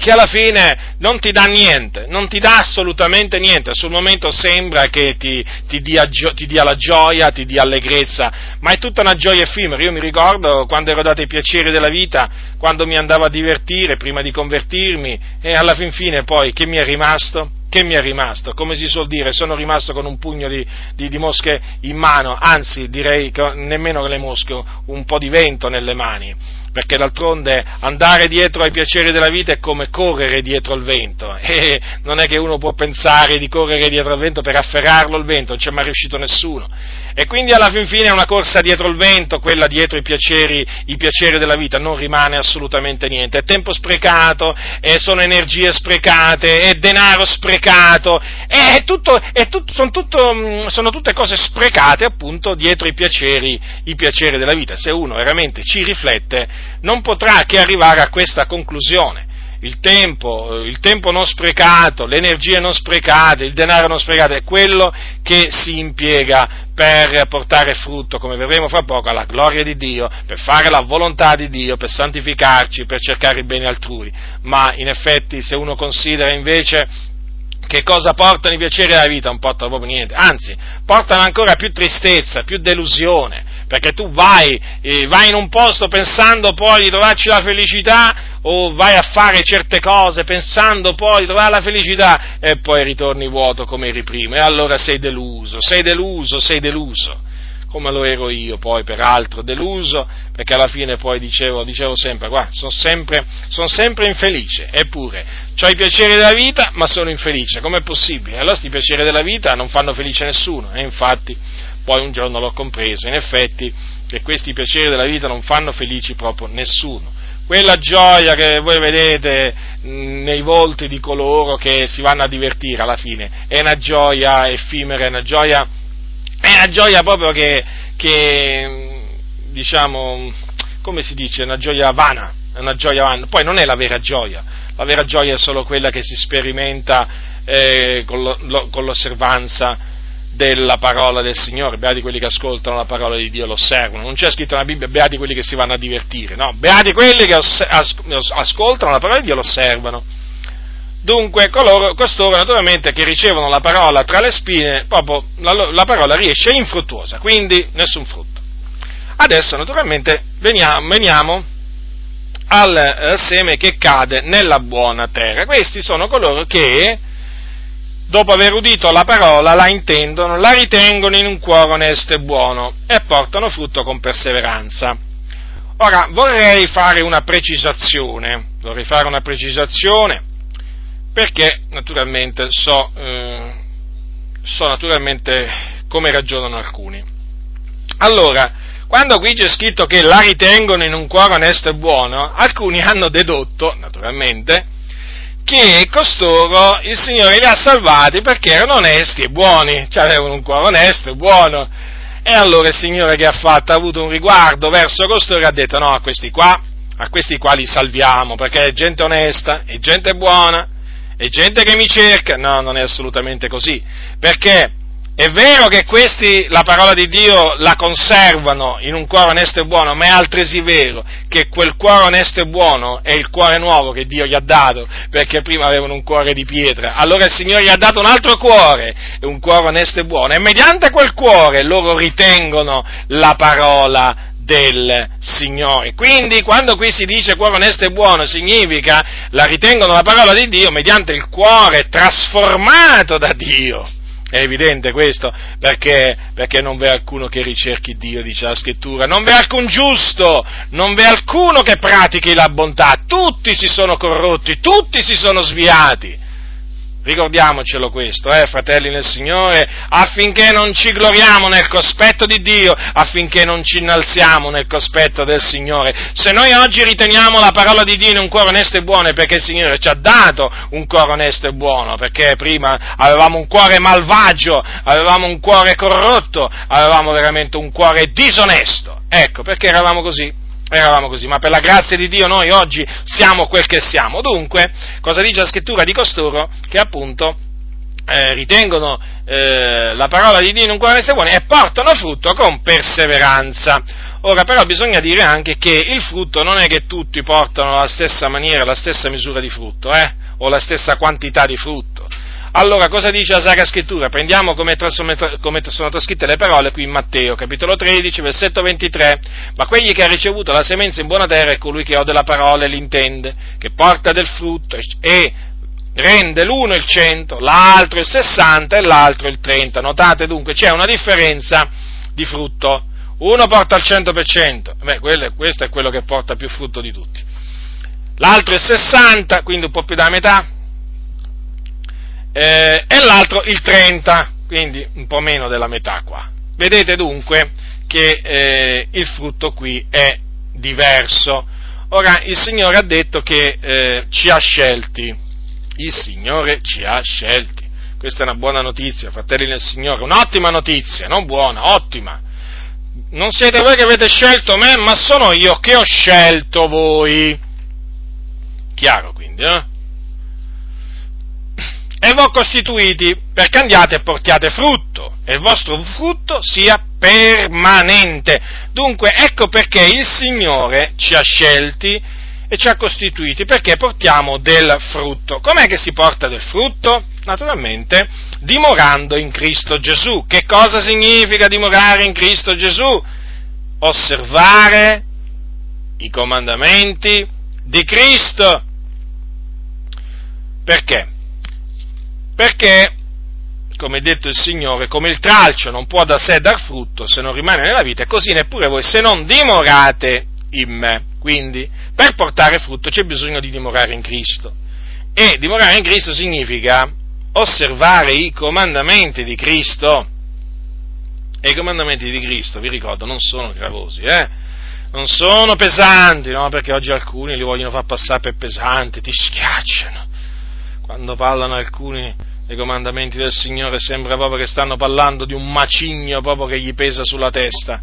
che alla fine non ti dà niente, non ti dà assolutamente niente, sul momento sembra che ti, ti, dia, ti, dia, la gioia, ti dia allegrezza, ma è tutta una gioia effimera. Io mi ricordo quando ero dato i piaceri della vita, quando mi andavo a divertire prima di convertirmi e alla fin fine poi che mi è rimasto? che mi è rimasto? Come si suol dire, sono rimasto con un pugno di, di, di mosche in mano, anzi direi che nemmeno le mosche, un po' di vento nelle mani perché d'altronde andare dietro ai piaceri della vita è come correre dietro al vento, e non è che uno può pensare di correre dietro al vento per afferrarlo il vento, non c'è mai riuscito nessuno. E quindi alla fin fine è una corsa dietro il vento, quella dietro i piaceri, i piaceri della vita, non rimane assolutamente niente, è tempo sprecato, sono energie sprecate, è denaro sprecato, è tutto, è tutto, sono, tutto, mm, sono, tutte cose sprecate appunto dietro i piaceri, i piaceri della vita. Se uno veramente ci riflette, non potrà che arrivare a questa conclusione. Il tempo, il tempo non sprecato, le energie non sprecate, il denaro non sprecato è quello che si impiega per portare frutto, come vedremo fra poco, alla gloria di Dio, per fare la volontà di Dio, per santificarci, per cercare il bene altrui. Ma in effetti se uno considera invece che cosa portano i piaceri della vita? Non portano proprio niente, anzi, portano ancora più tristezza, più delusione, perché tu vai, eh, vai in un posto pensando poi di trovarci la felicità o vai a fare certe cose pensando poi di trovare la felicità e poi ritorni vuoto come eri prima. E allora sei deluso, sei deluso, sei deluso. Come lo ero io poi peraltro deluso, perché alla fine poi dicevo, dicevo sempre, guarda, sono sempre, son sempre infelice, eppure ho i piaceri della vita ma sono infelice, com'è possibile? Allora questi piaceri della vita non fanno felice nessuno e infatti poi un giorno l'ho compreso, in effetti che questi piaceri della vita non fanno felici proprio nessuno. Quella gioia che voi vedete nei volti di coloro che si vanno a divertire alla fine è una gioia effimera, è una gioia, è una gioia proprio che, che diciamo, come si dice, è una gioia vana, è una gioia vana. Poi non è la vera gioia, la vera gioia è solo quella che si sperimenta eh, con, lo, con l'osservanza della parola del Signore, beati quelli che ascoltano la parola di Dio e lo osservano. Non c'è scritto nella Bibbia beati quelli che si vanno a divertire, no, beati quelli che os- as- ascoltano la parola di Dio e lo osservano. Dunque, coloro, costoro naturalmente che ricevono la parola tra le spine, proprio la, la parola riesce infruttuosa, quindi nessun frutto. Adesso naturalmente veniamo, veniamo al eh, seme che cade nella buona terra. Questi sono coloro che dopo aver udito la parola, la intendono, la ritengono in un cuore onesto e buono e portano frutto con perseveranza. Ora, vorrei fare una precisazione, vorrei fare una precisazione perché naturalmente so, eh, so naturalmente come ragionano alcuni. Allora, quando qui c'è scritto che la ritengono in un cuore onesto e buono, alcuni hanno dedotto, naturalmente, che costoro il Signore li ha salvati perché erano onesti e buoni, cioè avevano un cuore onesto e buono. E allora il Signore che ha fatto? Ha avuto un riguardo verso costoro e ha detto no, a questi qua, a questi qua li salviamo perché è gente onesta, è gente buona, è gente che mi cerca. No, non è assolutamente così, perché è vero che questi la parola di Dio la conservano in un cuore onesto e buono, ma è altresì vero che quel cuore onesto e buono è il cuore nuovo che Dio gli ha dato, perché prima avevano un cuore di pietra. Allora il Signore gli ha dato un altro cuore, un cuore onesto e buono, e mediante quel cuore loro ritengono la parola del Signore. Quindi quando qui si dice cuore onesto e buono significa la ritengono la parola di Dio mediante il cuore trasformato da Dio. È evidente questo? Perché? Perché non v'è alcuno che ricerchi Dio, dice la scrittura, non v'è alcun giusto, non v'è alcuno che pratichi la bontà, tutti si sono corrotti, tutti si sono sviati. Ricordiamocelo questo, eh, fratelli nel Signore, affinché non ci gloriamo nel cospetto di Dio, affinché non ci innalziamo nel cospetto del Signore. Se noi oggi riteniamo la parola di Dio in un cuore onesto e buono è perché il Signore ci ha dato un cuore onesto e buono, perché prima avevamo un cuore malvagio, avevamo un cuore corrotto, avevamo veramente un cuore disonesto. Ecco, perché eravamo così? Eravamo così, ma per la grazia di Dio noi oggi siamo quel che siamo. Dunque, cosa dice la scrittura di costoro? Che appunto eh, ritengono eh, la parola di Dio in un cuore buono e portano frutto con perseveranza. Ora però bisogna dire anche che il frutto non è che tutti portano la stessa maniera, la stessa misura di frutto, eh? o la stessa quantità di frutto. Allora, cosa dice la Sacra Scrittura? Prendiamo come, come, sono trascritte le parole qui in Matteo, capitolo 13, versetto 23. Ma quegli che ha ricevuto la semenza in buona terra è colui che ode la parola e l'intende, che porta del frutto e rende l'uno il cento, l'altro il sessanta e l'altro il trenta. Notate dunque, c'è una differenza di frutto. Uno porta al 100%, beh, quello, questo è quello che porta più frutto di tutti. L'altro il 60, quindi un po' più da metà, eh, e l'altro il 30, quindi un po' meno della metà qua. Vedete dunque che eh, il frutto qui è diverso. Ora, il Signore ha detto che eh, ci ha scelti, il Signore ci ha scelti. Questa è una buona notizia, fratelli del Signore, un'ottima notizia, non buona, ottima. Non siete voi che avete scelto me, ma sono io che ho scelto voi. Chiaro quindi, eh? E voi costituiti perché andiate e portiate frutto e il vostro frutto sia permanente. Dunque ecco perché il Signore ci ha scelti e ci ha costituiti perché portiamo del frutto. Com'è che si porta del frutto? Naturalmente dimorando in Cristo Gesù. Che cosa significa dimorare in Cristo Gesù? Osservare i comandamenti di Cristo. Perché? Perché, come detto il Signore, come il tralcio non può da sé dar frutto se non rimane nella vita, così neppure voi se non dimorate in me. Quindi, per portare frutto c'è bisogno di dimorare in Cristo. E dimorare in Cristo significa osservare i comandamenti di Cristo. E i comandamenti di Cristo, vi ricordo, non sono gravosi, eh? Non sono pesanti, no? Perché oggi alcuni li vogliono far passare per pesanti, ti schiacciano. Quando parlano alcuni dei comandamenti del Signore sembra proprio che stanno parlando di un macigno proprio che gli pesa sulla testa.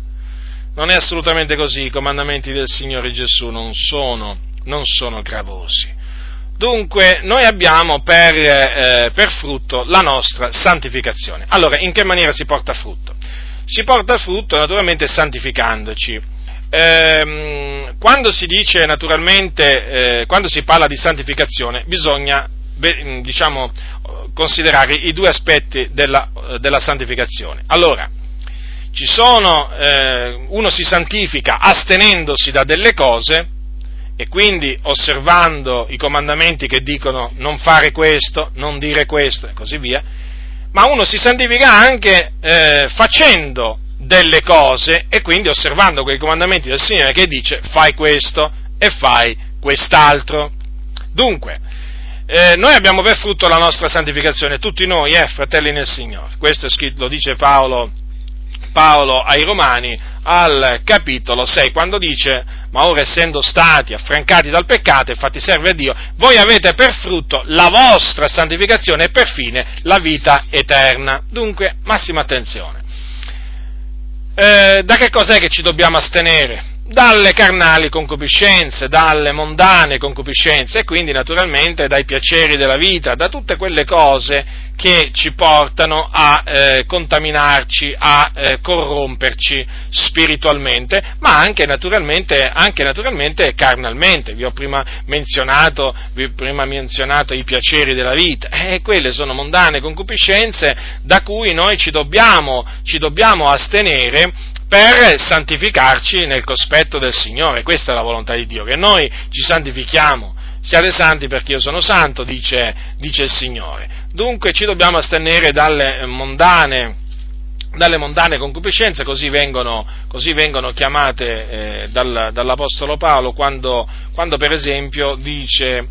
Non è assolutamente così, i comandamenti del Signore Gesù non sono, non sono gravosi. Dunque, noi abbiamo per, eh, per, frutto la nostra santificazione. Allora, in che maniera si porta frutto? Si porta frutto naturalmente santificandoci. Eh, quando si dice naturalmente, eh, quando si parla di santificazione, bisogna diciamo, considerare i due aspetti della, della santificazione. Allora, sono, eh, uno si santifica astenendosi da delle cose e quindi osservando i comandamenti che dicono non fare questo, non dire questo e così via, ma uno si santifica anche eh, facendo delle cose e quindi osservando quei comandamenti del Signore che dice fai questo e fai quest'altro. Dunque, eh, noi abbiamo per frutto la nostra santificazione, tutti noi, eh, fratelli nel Signore. Questo scritto, lo dice Paolo Paolo ai Romani al capitolo 6, quando dice, ma ora essendo stati affrancati dal peccato e fatti servi a Dio, voi avete per frutto la vostra santificazione e per fine la vita eterna. Dunque, massima attenzione. Eh, da che cos'è che ci dobbiamo astenere? Dalle carnali concupiscenze, dalle mondane concupiscenze e quindi naturalmente dai piaceri della vita, da tutte quelle cose che ci portano a eh, contaminarci, a eh, corromperci spiritualmente, ma anche naturalmente, anche naturalmente carnalmente. Vi ho prima menzionato, ho prima menzionato i piaceri della vita, e quelle sono mondane concupiscenze da cui noi ci dobbiamo, ci dobbiamo astenere per santificarci nel cospetto del Signore. Questa è la volontà di Dio, che noi ci santifichiamo. Siate santi perché io sono santo, dice, dice il Signore. Dunque ci dobbiamo astenere dalle mondane, dalle mondane concupiscenze, così vengono, così vengono chiamate eh, dal, dall'Apostolo Paolo quando, quando per esempio dice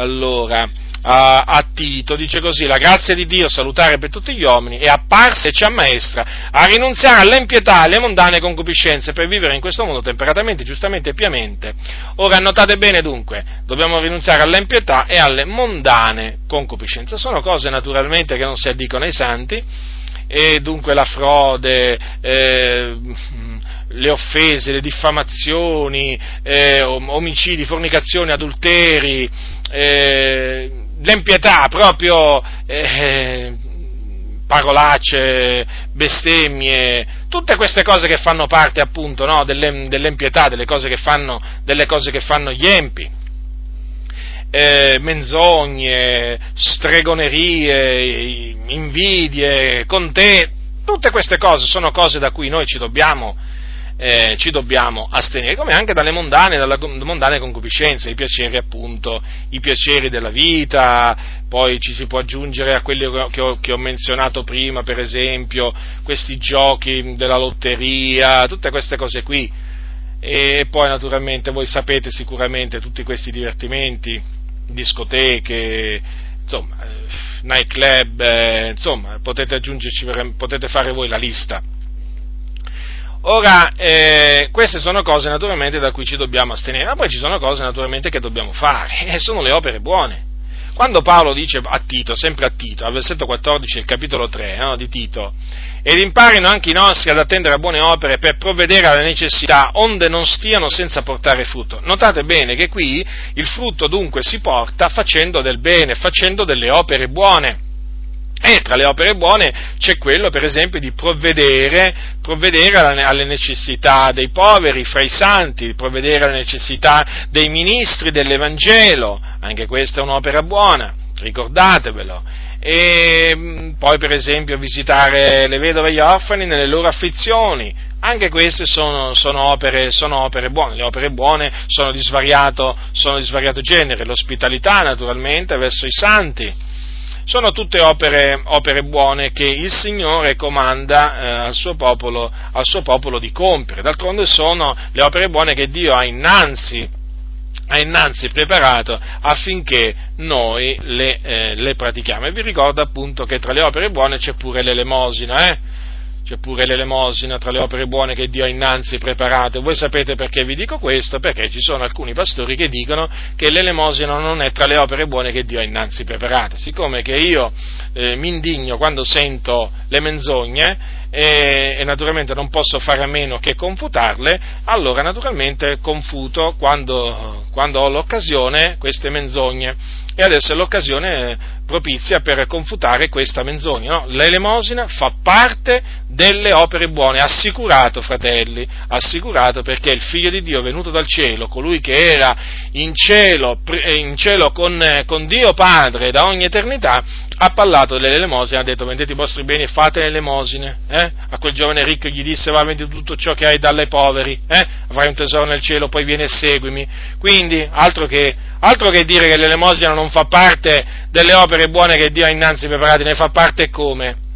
allora a, a, Tito, dice così, la grazia di Dio salutare per tutti gli uomini è apparsa e ci ammaestra a rinunziare all'impietà alle mondane concupiscenze per vivere in questo mondo temperatamente, giustamente e piamente. Ora notate bene dunque, dobbiamo rinunziare all'impietà e alle mondane concupiscenze. Sono cose naturalmente che non si addicono ai santi e dunque la frode, eh, le offese, le diffamazioni, eh, omicidi, fornicazioni, adulteri, eh, l'empietà proprio, eh, parolacce, bestemmie, tutte queste cose che fanno parte appunto no, dell'empietà, delle cose, fanno, delle cose che fanno gli empi. Eh, menzogne, stregonerie, invidie, conte, tutte queste cose sono cose da cui noi ci dobbiamo eh, ci dobbiamo astenere, come anche dalle mondane, dalle mondane concupiscenze, i piaceri appunto, i piaceri della vita, poi ci si può aggiungere a quelli che ho, che ho menzionato prima, per esempio, questi giochi della lotteria, tutte queste cose qui. E poi naturalmente voi sapete sicuramente tutti questi divertimenti, discoteche, insomma, eh, nightclub, eh, insomma, potete potete fare voi la lista Ora, eh, queste sono cose naturalmente da cui ci dobbiamo astenere, ma poi ci sono cose naturalmente che dobbiamo fare, e sono le opere buone. Quando Paolo dice a Tito, sempre a Tito, al versetto 14, il capitolo 3 no, di Tito, ed imparino anche i nostri ad attendere a buone opere per provvedere alle necessità, onde non stiano senza portare frutto. Notate bene che qui il frutto dunque si porta facendo del bene, facendo delle opere buone. E tra le opere buone c'è quello, per esempio, di provvedere, provvedere, alle necessità dei poveri fra i santi, provvedere alle necessità dei ministri dell'Evangelo, anche questa è un'opera buona, ricordatevelo. E mm, poi, per esempio, visitare le vedove e gli orfani nelle loro afflizioni, anche queste sono, sono, opere, sono, opere, buone, le opere buone sono di, svariato, sono di svariato genere, l'ospitalità naturalmente verso i santi, sono tutte opere, opere buone che il Signore comanda eh, al, suo popolo, al, suo popolo, di compiere. D'altronde sono le opere buone che Dio ha innanzi, ha innanzi preparato affinché noi le, eh, le, pratichiamo. E vi ricordo appunto che tra le opere buone c'è pure l'elemosina, eh? C'è pure l'elemosina tra le opere buone che Dio ha innanzi preparate. Voi sapete perché vi dico questo? Perché ci sono alcuni pastori che dicono che l'elemosina non è tra le opere buone che Dio ha innanzi preparate. Siccome che io eh, mi indigno quando sento le menzogne e, e, naturalmente non posso fare a meno che confutarle, allora naturalmente confuto quando, quando ho l'occasione queste menzogne. E adesso è l'occasione propizia per confutare questa menzogna. No? L'elemosina fa parte delle opere buone, assicurato, fratelli, assicurato perché il figlio di Dio venuto dal cielo, colui che era in cielo, in cielo con, con, Dio Padre da ogni eternità, ha parlato dell'elemosina, ha detto vendete i vostri beni e fate l'elemosine. Eh? A quel giovane ricco gli disse va vendi tutto ciò che hai dalle poveri, eh? avrai un tesoro nel cielo, poi vieni e seguimi. Quindi altro che, altro che dire che l'elemosina non fa parte delle opere buone che Dio ha innanzi preparate, ne fa parte come?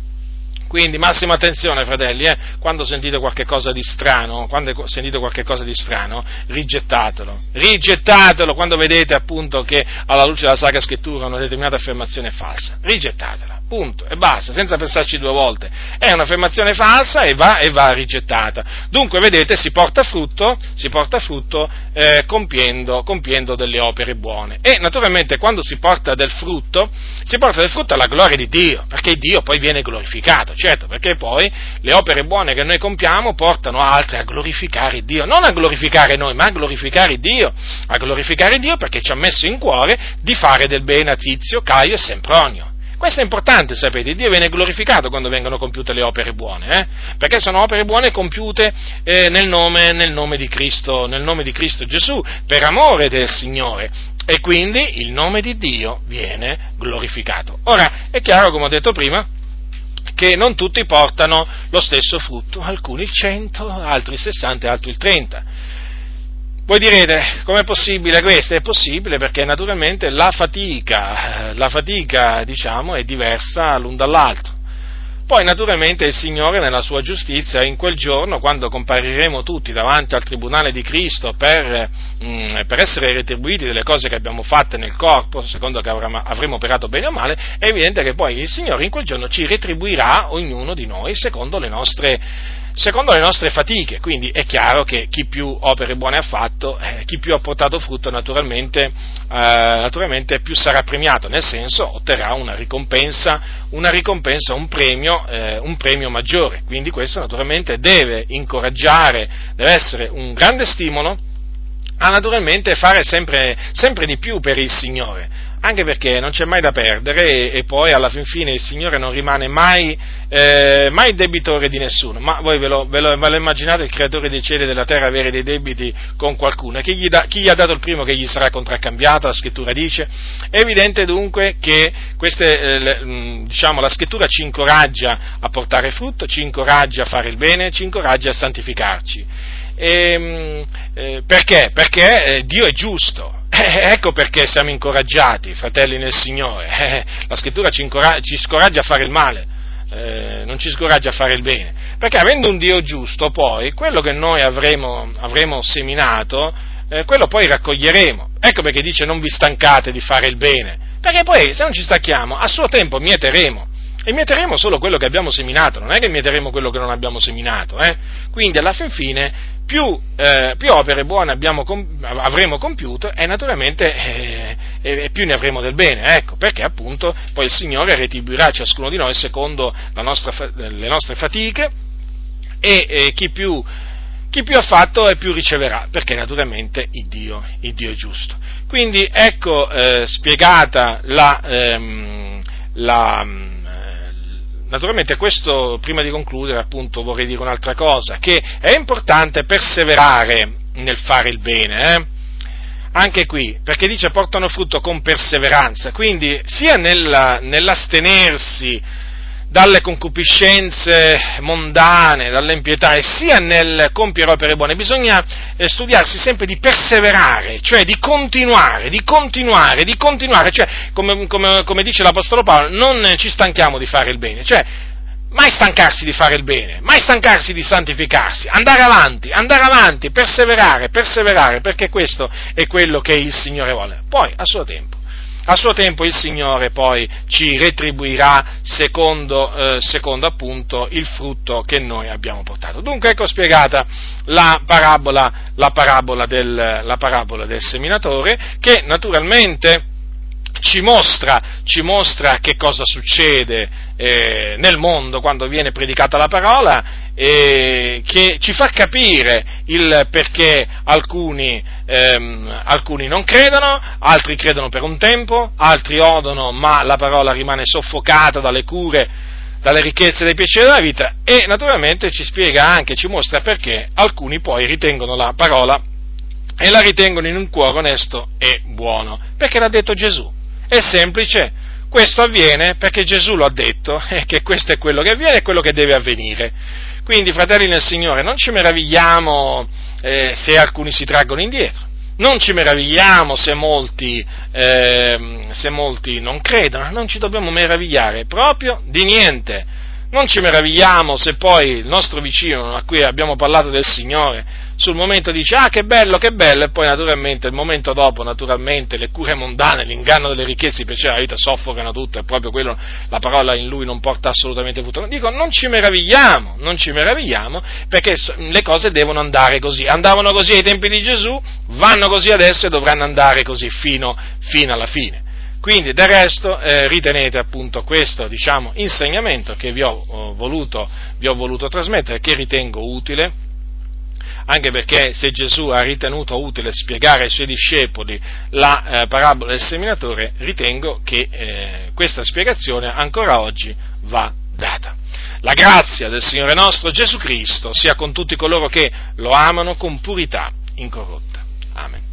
Quindi massima attenzione, fratelli, eh? quando sentite qualche cosa di strano, quando sentite qualche di strano, rigettatelo, rigettatelo quando vedete appunto che alla luce della Sacra Scrittura una determinata affermazione è falsa, rigettatela punto, e basta, senza pensarci due volte. È un'affermazione falsa e va, e va rigettata. Dunque, vedete, si porta frutto, si porta frutto eh, compiendo, compiendo, delle opere buone. E naturalmente quando si porta del frutto, si porta del frutto alla gloria di Dio, perché Dio poi viene glorificato, certo, perché poi le opere buone che noi compiamo portano altri a glorificare Dio, non a glorificare noi, ma a glorificare Dio, a glorificare Dio perché ci ha messo in cuore di fare del bene a Tizio, Caio e Sempronio. Questo è importante, sapete, Dio viene glorificato quando vengono compiute le opere buone, eh? perché sono opere buone compiute eh, nel, nome, nel, nome Cristo, nel nome di Cristo Gesù, per amore del Signore, e quindi il nome di Dio viene glorificato. Ora, è chiaro, come ho detto prima, che non tutti portano lo stesso frutto, alcuni il 100, altri il 60 e altri il 30. Voi direte, com'è possibile questo? È possibile perché naturalmente la fatica, la fatica diciamo, è diversa l'un dall'altro. Poi naturalmente il Signore nella sua giustizia in quel giorno, quando compariremo tutti davanti al Tribunale di Cristo per, mh, mm, per essere retribuiti delle cose che abbiamo fatte nel corpo, secondo che avremo, avremo operato bene o male, è evidente che poi il Signore in quel giorno ci retribuirà ognuno di noi secondo le nostre secondo le nostre fatiche, quindi è chiaro che chi più opere buone ha fatto, eh, chi più ha portato frutto naturalmente, eh, naturalmente, più sarà premiato, nel senso otterrà una ricompensa, una ricompensa un, premio, eh, un premio maggiore, quindi questo naturalmente deve incoraggiare, deve essere un grande stimolo a naturalmente fare sempre, sempre di più per il Signore, anche perché non c'è mai da perdere e, e poi alla fin fine il Signore non rimane mai, eh, mai debitore di nessuno. Ma voi ve lo, ve, lo, ve lo, immaginate il creatore dei cieli e della terra avere dei debiti con qualcuno? Chi gli, da, chi gli, ha dato il primo che gli sarà contraccambiato? La scrittura dice. È evidente dunque che queste, eh, le, diciamo, la scrittura ci incoraggia a portare frutto, ci incoraggia a fare il bene, ci incoraggia a santificarci. E, ehm, eh, perché? Perché eh, Dio è giusto eh, ecco perché siamo incoraggiati, fratelli nel Signore. Eh, la scrittura ci, incoraggia, ci, scoraggia a fare il male, eh, non ci scoraggia a fare il bene. Perché avendo un Dio giusto, poi, quello che noi avremo, avremo seminato, eh, quello poi raccoglieremo. Ecco perché dice non vi stancate di fare il bene. Perché poi, se non ci stacchiamo, a suo tempo mieteremo. E mieteremo solo quello che abbiamo seminato, non è che mieteremo quello che non abbiamo seminato. Eh? Quindi, alla fin fine, più, eh, più opere buone com- avremo compiuto e naturalmente eh, e più ne avremo del bene, ecco, perché appunto poi il Signore retribuirà ciascuno di noi secondo nostra, le nostre fatiche e, e chi, più, chi, più, ha fatto e più riceverà, perché naturalmente il Dio, il Dio è giusto. Quindi ecco eh, spiegata la, ehm, la naturalmente questo, prima di concludere, appunto, vorrei dire un'altra cosa, che è importante perseverare nel fare il bene, eh? anche qui, perché dice portano frutto con perseveranza, quindi sia nella, nell'astenersi dalle concupiscenze mondane, dall'impietà e sia nel compiere opere buone, bisogna eh, studiarsi sempre di perseverare, cioè di continuare, di continuare, di continuare, cioè come, come, come dice l'Apostolo Paolo, non ci stanchiamo di fare il bene, cioè mai stancarsi di fare il bene, mai stancarsi di santificarsi, andare avanti, andare avanti, perseverare, perseverare, perché questo è quello che il Signore vuole. Poi, a suo tempo, a suo tempo il Signore poi ci retribuirà secondo, eh, secondo, appunto il frutto che noi abbiamo portato. Dunque ecco spiegata la parabola, la parabola, del, la parabola del seminatore che naturalmente ci mostra, ci mostra che cosa succede eh, nel mondo quando viene predicata la parola, eh, che ci fa capire il perché alcuni, ehm, alcuni non credono, altri credono per un tempo, altri odono ma la parola rimane soffocata dalle cure dalle ricchezze dei piaceri della vita e naturalmente ci spiega anche, ci mostra perché alcuni poi ritengono la parola e la ritengono in un cuore onesto e buono, perché l'ha detto Gesù. È semplice, questo avviene perché Gesù lo ha detto e che questo è quello che avviene e quello che deve avvenire. Quindi, fratelli nel Signore, non ci meravigliamo eh, se alcuni si traggono indietro, non ci meravigliamo se molti, eh, se molti non credono, non ci dobbiamo meravigliare proprio di niente. Non ci meravigliamo se poi il nostro vicino a cui abbiamo parlato del Signore sul momento dice ah che bello, che bello, e poi naturalmente il momento dopo, naturalmente le cure mondane, l'inganno delle ricchezze, i piaceri della vita soffocano tutto, e proprio quello, la parola in lui non porta assolutamente frutto. Dico, non ci meravigliamo, non ci meravigliamo, perché le cose devono andare così. Andavano così ai tempi di Gesù, vanno così adesso e dovranno andare così fino, fino alla fine. Quindi del resto eh, ritenete appunto questo diciamo, insegnamento che vi ho, ho voluto, vi ho voluto trasmettere, che ritengo utile, anche perché se Gesù ha ritenuto utile spiegare ai suoi discepoli la eh, parabola del seminatore, ritengo che eh, questa spiegazione ancora oggi va data. La grazia del Signore nostro Gesù Cristo sia con tutti coloro che lo amano con purità incorrotta. Amen.